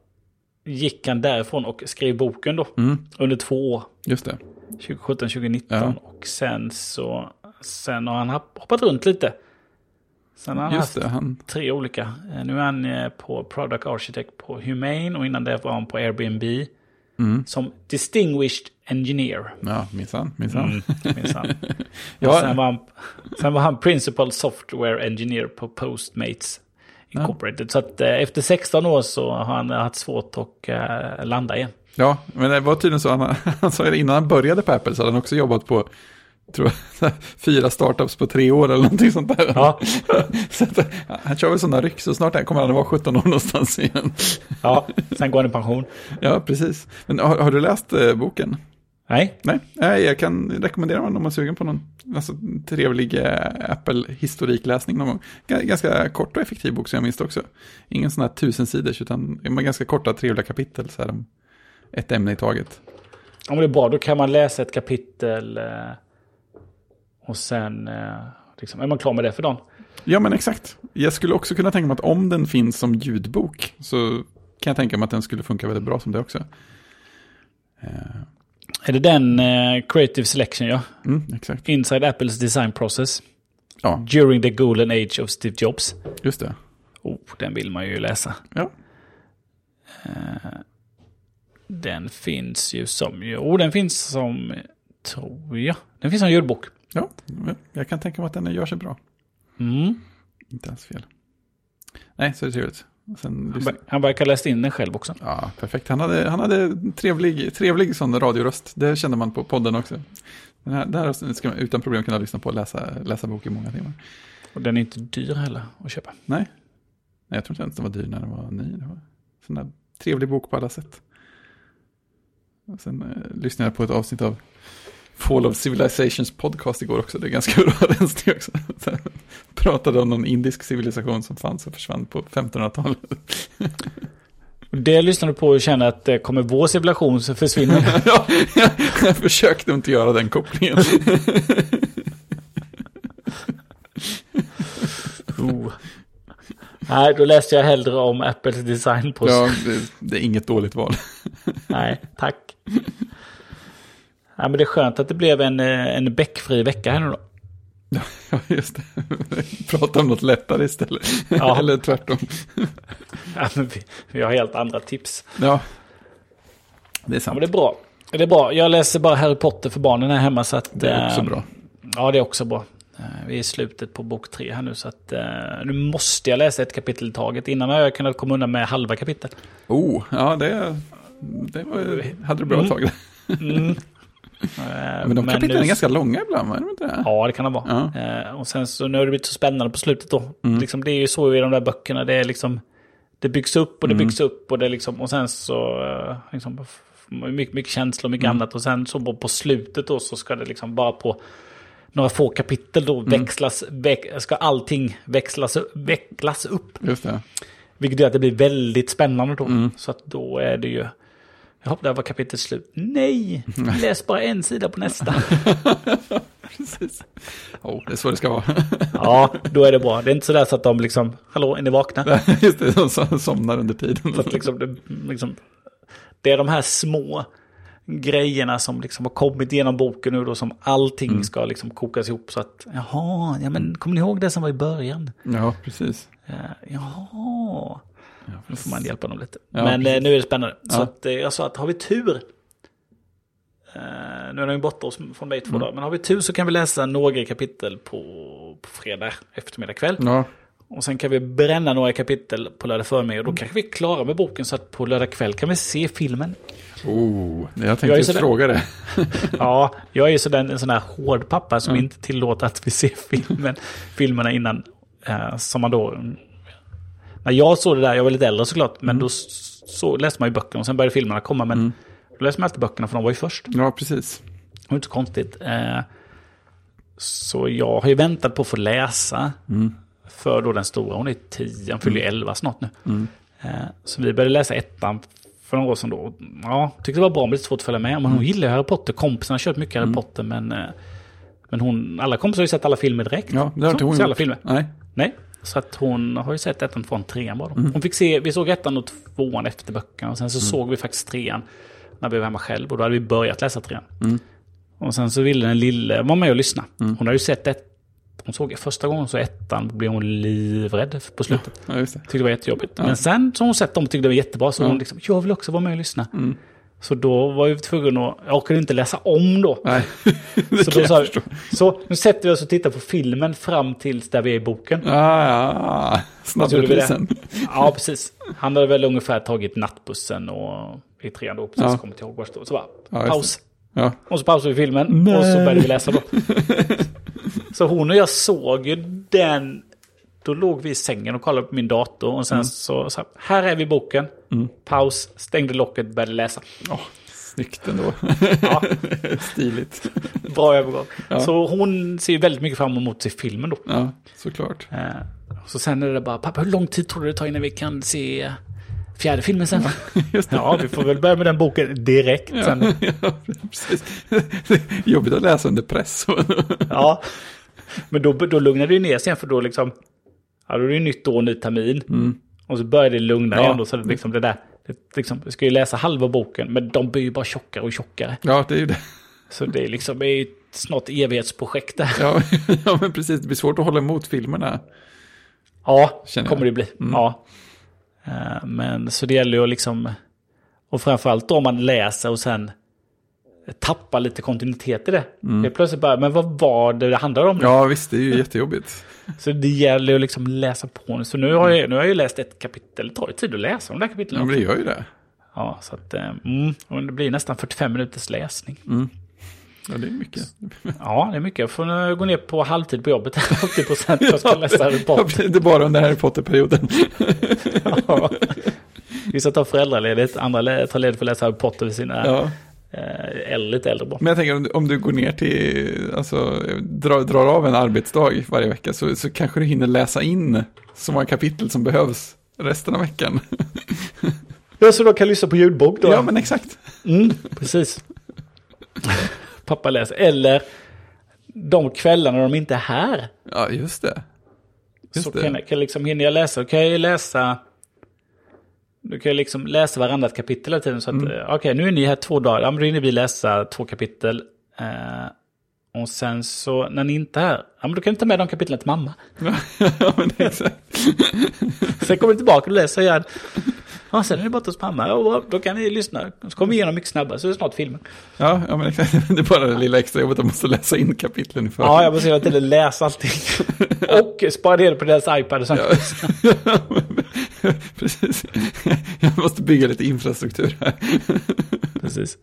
[SPEAKER 1] gick han därifrån och skrev boken då.
[SPEAKER 2] Mm,
[SPEAKER 1] Under två år.
[SPEAKER 2] just det.
[SPEAKER 1] 2017, 2019.
[SPEAKER 2] Ja.
[SPEAKER 1] Och sen så sen har han hoppat runt lite. Sen har han
[SPEAKER 2] Just
[SPEAKER 1] haft
[SPEAKER 2] det, han,
[SPEAKER 1] tre olika. Eh, Nu är han eh, på Product Architect på Humane och innan det var han på Airbnb.
[SPEAKER 2] mm,
[SPEAKER 1] Som Distinguished Engineer.
[SPEAKER 2] ja, minsann, minsann.
[SPEAKER 1] Mm, minsann.
[SPEAKER 2] Ja.
[SPEAKER 1] Sen, var han, sen var han Principal Software Engineer på Postmates Incorporated. Så att eh, efter 16 år så har han haft svårt att landa igen.
[SPEAKER 2] Ja, men det var tydligen så, han, han sa innan han började på Apple så hade han också jobbat på, tror jag, fyra startups på tre år eller någonting sånt där.
[SPEAKER 1] Ja,
[SPEAKER 2] så att, han kör väl sådana ryck, så snart kommer han att vara 17 år någonstans igen.
[SPEAKER 1] ja. sen går han i pension.
[SPEAKER 2] Ja, precis. Men har, har du läst eh, boken? Nej. Nej, Nej jag kan rekommendera den om man är sugen på någon alltså, trevlig äh, Apple-historikläsning någon gång. Ganska kort och effektiv bok som jag minns det också. Ingen sån här tusen sidors utan ganska korta trevliga kapitel så här om ett ämne i taget.
[SPEAKER 1] Om det är bra, då kan man läsa ett kapitel eh, och sen eh, liksom, är man klar med det för dagen.
[SPEAKER 2] Ja, men exakt. Jag skulle också kunna tänka mig att om den finns som ljudbok så kan jag tänka mig att den skulle funka väldigt bra som det också.
[SPEAKER 1] Uh. Är det den uh, Creative Selection, ja?
[SPEAKER 2] Mm, exakt.
[SPEAKER 1] Inside Apples Design Process.
[SPEAKER 2] Ja.
[SPEAKER 1] During the Golden Age of Steve Jobs.
[SPEAKER 2] Just det.
[SPEAKER 1] Oh, den vill man ju läsa.
[SPEAKER 2] Ja.
[SPEAKER 1] Uh, den finns ju som, jo den finns som, tror jag, den finns som ljudbok.
[SPEAKER 2] Ja, jag kan tänka mig att den gör sig bra.
[SPEAKER 1] Mm.
[SPEAKER 2] Inte alls fel. Nej, så är det trevligt.
[SPEAKER 1] Sen, han, han verkar läst in den själv också.
[SPEAKER 2] Ja, perfekt. Han hade, han hade trevlig, trevlig sån radioröst. Det kände man på podden också. Den här, den här ska man utan problem kunna lyssna på och läsa, läsa bok i många timmar.
[SPEAKER 1] Och den är inte dyr heller att köpa.
[SPEAKER 2] Nej, Nej jag tror inte ens den var dyr när den var ny. Det var en sån där trevlig bok på alla sätt. Och sen eh, lyssnade jag på ett avsnitt av Fall of Civilizations podcast igår också. Det är ganska bra rensning också. Pratade om någon indisk civilisation som fanns och försvann på 1500-talet.
[SPEAKER 1] Det lyssnar du på och känner att det kommer vår civilisation så försvinner.
[SPEAKER 2] ja, jag försökte inte göra den kopplingen.
[SPEAKER 1] oh. Nej, då läste jag hellre om Apples design på...
[SPEAKER 2] Ja, det, det är inget dåligt val.
[SPEAKER 1] Nej, tack. Ja, men det är skönt att det blev en, eh, en bäckfri vecka här nu då.
[SPEAKER 2] Ja, just det. Prata om något lättare istället. Ja. Eller tvärtom.
[SPEAKER 1] Ja, men vi, vi, har helt andra tips.
[SPEAKER 2] Ja, det är sant.
[SPEAKER 1] Ja, men det är bra. Det är bra. Jag läser bara Harry Potter för barnen här hemma. Så att,
[SPEAKER 2] det är också
[SPEAKER 1] äh,
[SPEAKER 2] bra.
[SPEAKER 1] Ja, det är också bra. Eh, vi är i slutet på bok tre här nu. Så att, nu måste jag läsa ett kapitel i taget. Innan har jag kunnat komma undan med halva kapitel.
[SPEAKER 2] Oh, ja det, det var, hade du bra mm. tag. Mm. Men de kapitlen är ganska långa ibland, är de inte det?
[SPEAKER 1] Ja, det kan de vara. Ja. Eh, och sen så nu har det blivit så spännande på slutet då. Mm. Liksom, det är ju så i de där böckerna, det är liksom... Det byggs upp och det mm. byggs upp och det liksom... Och sen så... Eh, liksom, mycket, mycket känslor och mycket mm. annat. Och sen så på slutet då så ska det liksom bara på några få kapitel då mm. växlas, väx, ska allting växlas, växlas upp.
[SPEAKER 2] Just det.
[SPEAKER 1] Vilket gör att det blir väldigt spännande då. Mm. Så att då är det ju... Jaha, där var kapitlet slut. Nej, läs bara en sida på nästa.
[SPEAKER 2] Precis. Oh, det är så det ska vara.
[SPEAKER 1] ja, då är det bra. Det är inte sådär så att de liksom, hallå, är ni vakna?
[SPEAKER 2] Just det, de somnar under tiden.
[SPEAKER 1] Så att liksom, det, liksom, det är de här små grejerna som liksom har kommit genom boken nu då som allting mm. ska liksom kokas ihop så att jaha, ja men kommer ni ihåg det som var i början?
[SPEAKER 2] Ja, precis.
[SPEAKER 1] Ja, jaha. Ja, nu får man hjälpa dem lite. Ja, Men precis. Eh, nu är det spännande. Ja. Så att, eh, jag sa att har vi tur, uh, nu är de ju borta från mig två mm. dagar, men har vi tur så kan vi läsa några kapitel på, på fredag eftermiddag kväll.
[SPEAKER 2] Ja.
[SPEAKER 1] Och sen kan vi bränna några kapitel på lördag förmiddag och då kanske vi är klara med boken så att på lördag kväll kan vi se filmen.
[SPEAKER 2] Oh, jag tänkte just fråga det.
[SPEAKER 1] ja, jag är ju sådär, en sån här hård pappa som mm. inte tillåter att vi ser filmen, filmerna innan. Uh, som man då när jag såg det där, jag var lite äldre såklart, men mm. då så, läste man ju böckerna och sen började filmerna komma. Men mm. då läste man alltid böckerna för de var ju först.
[SPEAKER 2] Ja, precis.
[SPEAKER 1] Det var inte så konstigt. Eh, så jag har ju väntat på att få läsa. Mm. För då den stora, hon är tio, hon fyller ju mm. elva snart nu.
[SPEAKER 2] Mm.
[SPEAKER 1] Eh, så vi började läsa ettan för några år sedan då. Ja, tyckte det var bra men lite svårt att följa med. Men hon mm. gillar ju Harry Potter. Kompisarna har kört mycket Harry Potter men... Eh, men hon, alla kompisar har ju sett alla filmer direkt.
[SPEAKER 2] Ja, det har inte hon
[SPEAKER 1] alla filmer.
[SPEAKER 2] Nej.
[SPEAKER 1] Nej. Så att hon har ju sett ettan, tvåan, trean bara. Mm. Hon fick se, vi såg ettan och tvåan efter böckerna. Och sen så mm. såg vi faktiskt trean när vi var hemma själv. Och då hade vi börjat läsa trean.
[SPEAKER 2] Mm.
[SPEAKER 1] Och sen så ville den lille vara med och lyssna. Mm. Hon har ju sett ett, hon såg första gången så ettan blev hon livrädd på slutet.
[SPEAKER 2] Ja, det.
[SPEAKER 1] Tyckte det var jättejobbigt. Ja. Men sen så har hon sett dem och tyckte det var jättebra. Så ja. hon liksom, jag vill också vara med och lyssna. Så då var vi tvungna att, jag orkade inte läsa om då.
[SPEAKER 2] Nej,
[SPEAKER 1] så då sa så nu sätter vi oss och tittar på filmen fram tills där vi är i boken.
[SPEAKER 2] Ja, ja, snabbreprisen.
[SPEAKER 1] Ja, precis. Han hade väl ungefär tagit nattbussen och i trean då, precis ja. kommit till Hogwarts då. Så bara, ja, paus.
[SPEAKER 2] Ja.
[SPEAKER 1] Och så pausade vi filmen Nej. och så började vi läsa då. så hon och jag såg ju den då låg vi i sängen och kollade på min dator och sen mm. så, så här är vi i boken.
[SPEAKER 2] Mm.
[SPEAKER 1] Paus, stängde locket, började läsa.
[SPEAKER 2] Oh, Snyggt ändå.
[SPEAKER 1] Ja.
[SPEAKER 2] Stiligt.
[SPEAKER 1] Bra övergång.
[SPEAKER 2] Ja.
[SPEAKER 1] Så hon ser ju väldigt mycket fram emot att se filmen då.
[SPEAKER 2] Ja, såklart.
[SPEAKER 1] Eh, Så sen är det bara, pappa hur lång tid tror du det tar innan vi kan se fjärde filmen sen? Ja, vi får väl börja med den boken direkt sen.
[SPEAKER 2] Ja, precis. Jobbigt att läsa under press.
[SPEAKER 1] Ja. Men då, då lugnar det ju ner sig igen för då liksom, ja då är det ju nytt år, ny termin. Och så börjar det lugna
[SPEAKER 2] Ja.
[SPEAKER 1] igen då, så det liksom det där, det, liksom, vi ska ju läsa halva boken, men de blir ju bara tjockare och tjockare.
[SPEAKER 2] Ja, det är ju det.
[SPEAKER 1] Så det är liksom det är ju ett snart evighetsprojekt där.
[SPEAKER 2] Ja, ja, men precis. Det blir svårt att hålla emot filmerna.
[SPEAKER 1] Ja,
[SPEAKER 2] Känner
[SPEAKER 1] kommer
[SPEAKER 2] jag.
[SPEAKER 1] det bli. Ja. Eh, Men så det gäller ju att liksom, och framförallt då om man läser och sen tappar lite kontinuitet i det. Det är plötsligt bara, men vad var det det handlade om?
[SPEAKER 2] Ja, visst. Det är ju jättejobbigt.
[SPEAKER 1] Så det gäller ju att liksom läsa på nu. Så nu har jag, nu har jag ju läst ett kapitel, det tar ju tid att läsa de där kapitlen.
[SPEAKER 2] Ja, men det gör ju det.
[SPEAKER 1] Ja, så att, eh, mm, det blir nästan 45 minuters läsning.
[SPEAKER 2] Ja, det är mycket.
[SPEAKER 1] Ja, det är mycket. Jag får gå ner på halvtid på jobbet, 80 procent jag ska läsa Harry Potter.
[SPEAKER 2] Det är bara under Harry Potter-perioden.
[SPEAKER 1] Ja. Vissa tar föräldraledigt, andra tar ledigt för att läsa Harry Potter vid sina
[SPEAKER 2] Ja.
[SPEAKER 1] Eh, äldre, lite äldre barn.
[SPEAKER 2] Men jag tänker om du, om du går ner till, alltså drar, drar av en arbetsdag varje vecka så, så kanske du hinner läsa in så många kapitel som behövs resten av veckan.
[SPEAKER 1] Ja, så då kan lyssna på ljudbok då?
[SPEAKER 2] Ja, men exakt.
[SPEAKER 1] Mm, precis. Pappa läser. Eller de kvällarna de inte är här.
[SPEAKER 2] Ja, just det. Just
[SPEAKER 1] så
[SPEAKER 2] det.
[SPEAKER 1] kan kan liksom, hinner jag läsa, kan jag läsa... Då kan jag liksom läsa varannat kapitel hela tiden. Så att,
[SPEAKER 2] Mm.
[SPEAKER 1] eh, okej, nu är ni här två dagar. Ja, men då hinner vi läsa två kapitel. Eh, och sen så, när ni inte är här, ja, men då kan ni ta med de kapitlen till mamma.
[SPEAKER 2] ja, men exakt.
[SPEAKER 1] Sen kommer ni tillbaka och läser igen. Ja, sen är det bara hos mamma. Ja, då kan ni lyssna. Så kommer vi igenom mycket snabbare, så är det snart filmen.
[SPEAKER 2] Ja, ja, men exakt. Det är bara det lilla extra jobbet att man måste läsa in kapitlen i förväg.
[SPEAKER 1] Ja, jag måste hela tiden läsa allting. och spara ner det på deras iPad och.
[SPEAKER 2] Ja, Precis. Jag måste bygga lite infrastruktur här.
[SPEAKER 1] Precis.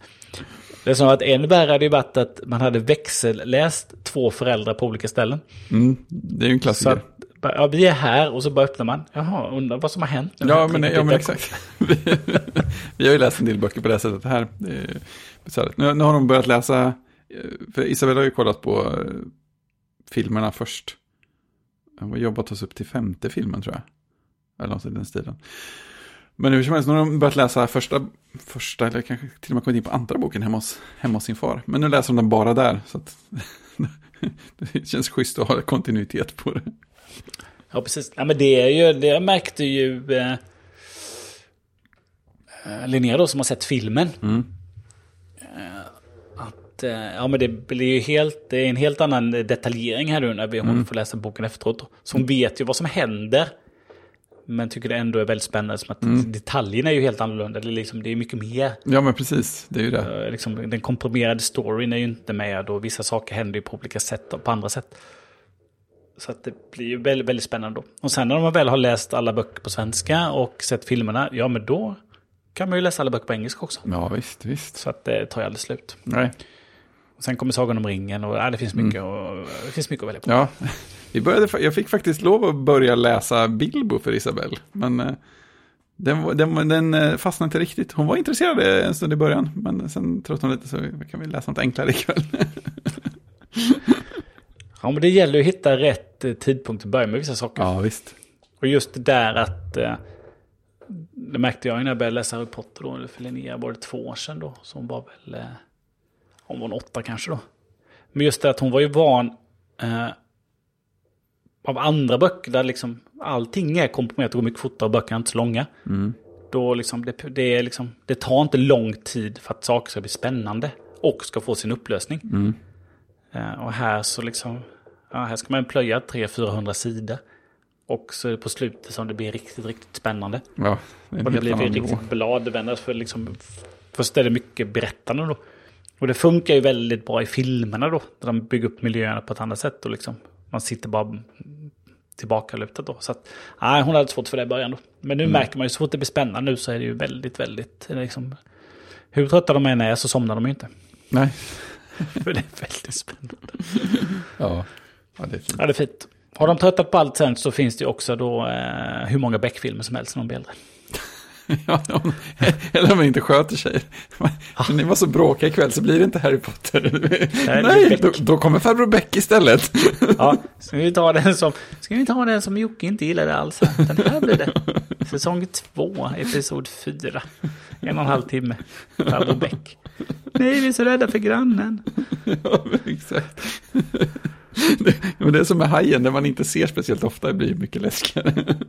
[SPEAKER 1] Det som varit än värre hade ju varit att man hade växelläst två föräldrar på olika ställen.
[SPEAKER 2] Mm, det är ju en
[SPEAKER 1] Så
[SPEAKER 2] klassiker.
[SPEAKER 1] att, bara, ja, vi är här och så bara öppnar man. Jaha, undrar vad som har hänt. nu.
[SPEAKER 2] Ja, men, ja, men exakt. Vi, vi har ju läst en del böcker på det här sättet här. Det är besvärligt. nu, nu har de börjat läsa, eh, för Isabella har ju kollat på eh, filmerna först. Hon har jobbat oss upp till femte filmen tror jag. Eller något i den stilen. Men hur som helst, nu har de börjat läsa första, första eller kanske till och med kommit in på andra boken hemma hos, hemma hos sin far. Men nu läser de den bara där. Så att, det känns schysst att ha kontinuitet på det.
[SPEAKER 1] Ja, precis. Ja, men det är ju, det märkte ju eh, eh, Linnea då som har sett filmen.
[SPEAKER 2] Mm.
[SPEAKER 1] Eh, att, eh, ja men det blir ju helt, det är en helt annan detaljering här nu när vi, hon får läsa boken efteråt. Så hon vet ju vad som händer. Men tycker det ändå är väldigt spännande som att detaljerna är ju helt annorlunda. Det är, liksom, det är mycket mer.
[SPEAKER 2] Ja, men precis. Det är ju det.
[SPEAKER 1] Liksom, den komprimerade storyn är ju inte med och vissa saker händer ju på olika sätt och på andra sätt. Så att det blir ju väldigt, väldigt spännande då. Och sen när man väl har läst alla böcker på svenska och sett filmerna, ja men då kan man ju läsa alla böcker på engelska också.
[SPEAKER 2] Ja, visst, visst.
[SPEAKER 1] Så att det tar ju aldrig slut.
[SPEAKER 2] Nej.
[SPEAKER 1] Och sen kommer Sagan om ringen och ja, det finns mycket, och, det finns mycket att välja på.
[SPEAKER 2] Ja, vi började, jag fick faktiskt lov att börja läsa Bilbo för Isabelle. Men eh, den, den, den eh, fastnade inte riktigt. Hon var intresserad en stund i början. Men sen tröttnade hon lite så kan vi läsa något enklare ikväll.
[SPEAKER 1] Ja men det gäller att hitta rätt eh, tidpunkt att börja med vissa saker.
[SPEAKER 2] ja, visst.
[SPEAKER 1] Och just det där att... eh, Det märkte jag när jag började läsa Harry Potter då. För Linnea var det två år sedan då. Så hon var väl... eh, Hon var en åtta kanske då. Men just det att hon var ju van... Eh, av andra böcker där liksom allting är komprimerat och går mycket fortare och böckerna är inte så långa. Då liksom det, det, är liksom, det tar inte lång tid för att saker ska bli spännande. Och ska få sin upplösning. Eh, och här så liksom... Ja, här ska man plöja 300-400 sidor. Och så är det på slutet som det blir riktigt, riktigt spännande.
[SPEAKER 2] Ja,
[SPEAKER 1] Och det blir
[SPEAKER 2] nivå.
[SPEAKER 1] riktigt bladvändare för liksom... Först är det mycket berättande då. Och det funkar ju väldigt bra i filmerna då. Där de bygger upp miljöerna på ett annat sätt och liksom... Man sitter bara tillbakalutat då. Så att, nej, hon hade svårt för det i början då. Men nu
[SPEAKER 2] Mm.
[SPEAKER 1] märker man ju så fort det blir spännande nu så är det ju väldigt, väldigt... är Liksom, hur trötta de än är så somnar de ju inte.
[SPEAKER 2] Nej.
[SPEAKER 1] För det är väldigt spännande.
[SPEAKER 2] Ja, ja det är fint.
[SPEAKER 1] Ja, det är fint. Har de tröttat på allt sen så finns det också då eh, hur många Beck-filmer som helst när de blir äldre.
[SPEAKER 2] Ja, eller om man inte sköter sig. Men ni var så bråkiga ikväll så blir det inte Harry Potter.
[SPEAKER 1] Nej,
[SPEAKER 2] då, då kommer farbror Beck istället.
[SPEAKER 1] Ja, ska vi ta den som, ska vi ta den som Jocke inte gillade alls? Den här blir det. Säsong två, episod fyra. En och en halv timme. Farbror Beck. Nej, vi är så rädda för grannen.
[SPEAKER 2] Ja, exakt. Det, men det är som med hajen, där man inte ser speciellt ofta, blir mycket läskigare.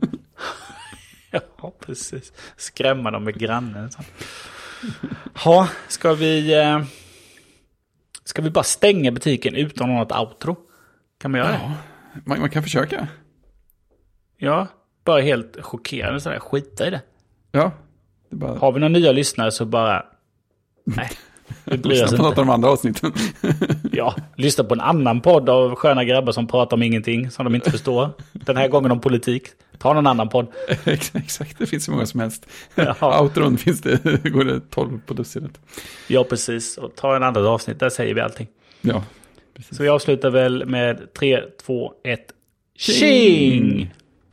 [SPEAKER 1] Ja, precis. Skrämma dem med grannen. Ja, ska vi... Eh, ska vi bara stänga butiken utan något outro? Kan man göra det?
[SPEAKER 2] Ja, man, man kan försöka.
[SPEAKER 1] Ja, bara helt chockerande sådär. Skita i det.
[SPEAKER 2] Ja, det bara
[SPEAKER 1] Har vi några nya lyssnare så bara... Nej,
[SPEAKER 2] lyssna på något
[SPEAKER 1] inte.
[SPEAKER 2] av de andra avsnitten.
[SPEAKER 1] Ja, lyssna på en annan podd av sköna grabbar som pratar om ingenting som de inte förstår. Den här gången om politik. Ta någon annan podd.
[SPEAKER 2] Ex- Exakt, det finns så många som helst.
[SPEAKER 1] Ja.
[SPEAKER 2] Outron finns det, går det 12 på dussinet.
[SPEAKER 1] Ja, precis. Och ta en andra avsnitt, där säger vi allting.
[SPEAKER 2] Ja, precis.
[SPEAKER 1] Så vi avslutar väl med 3, 2, 1. Tjing!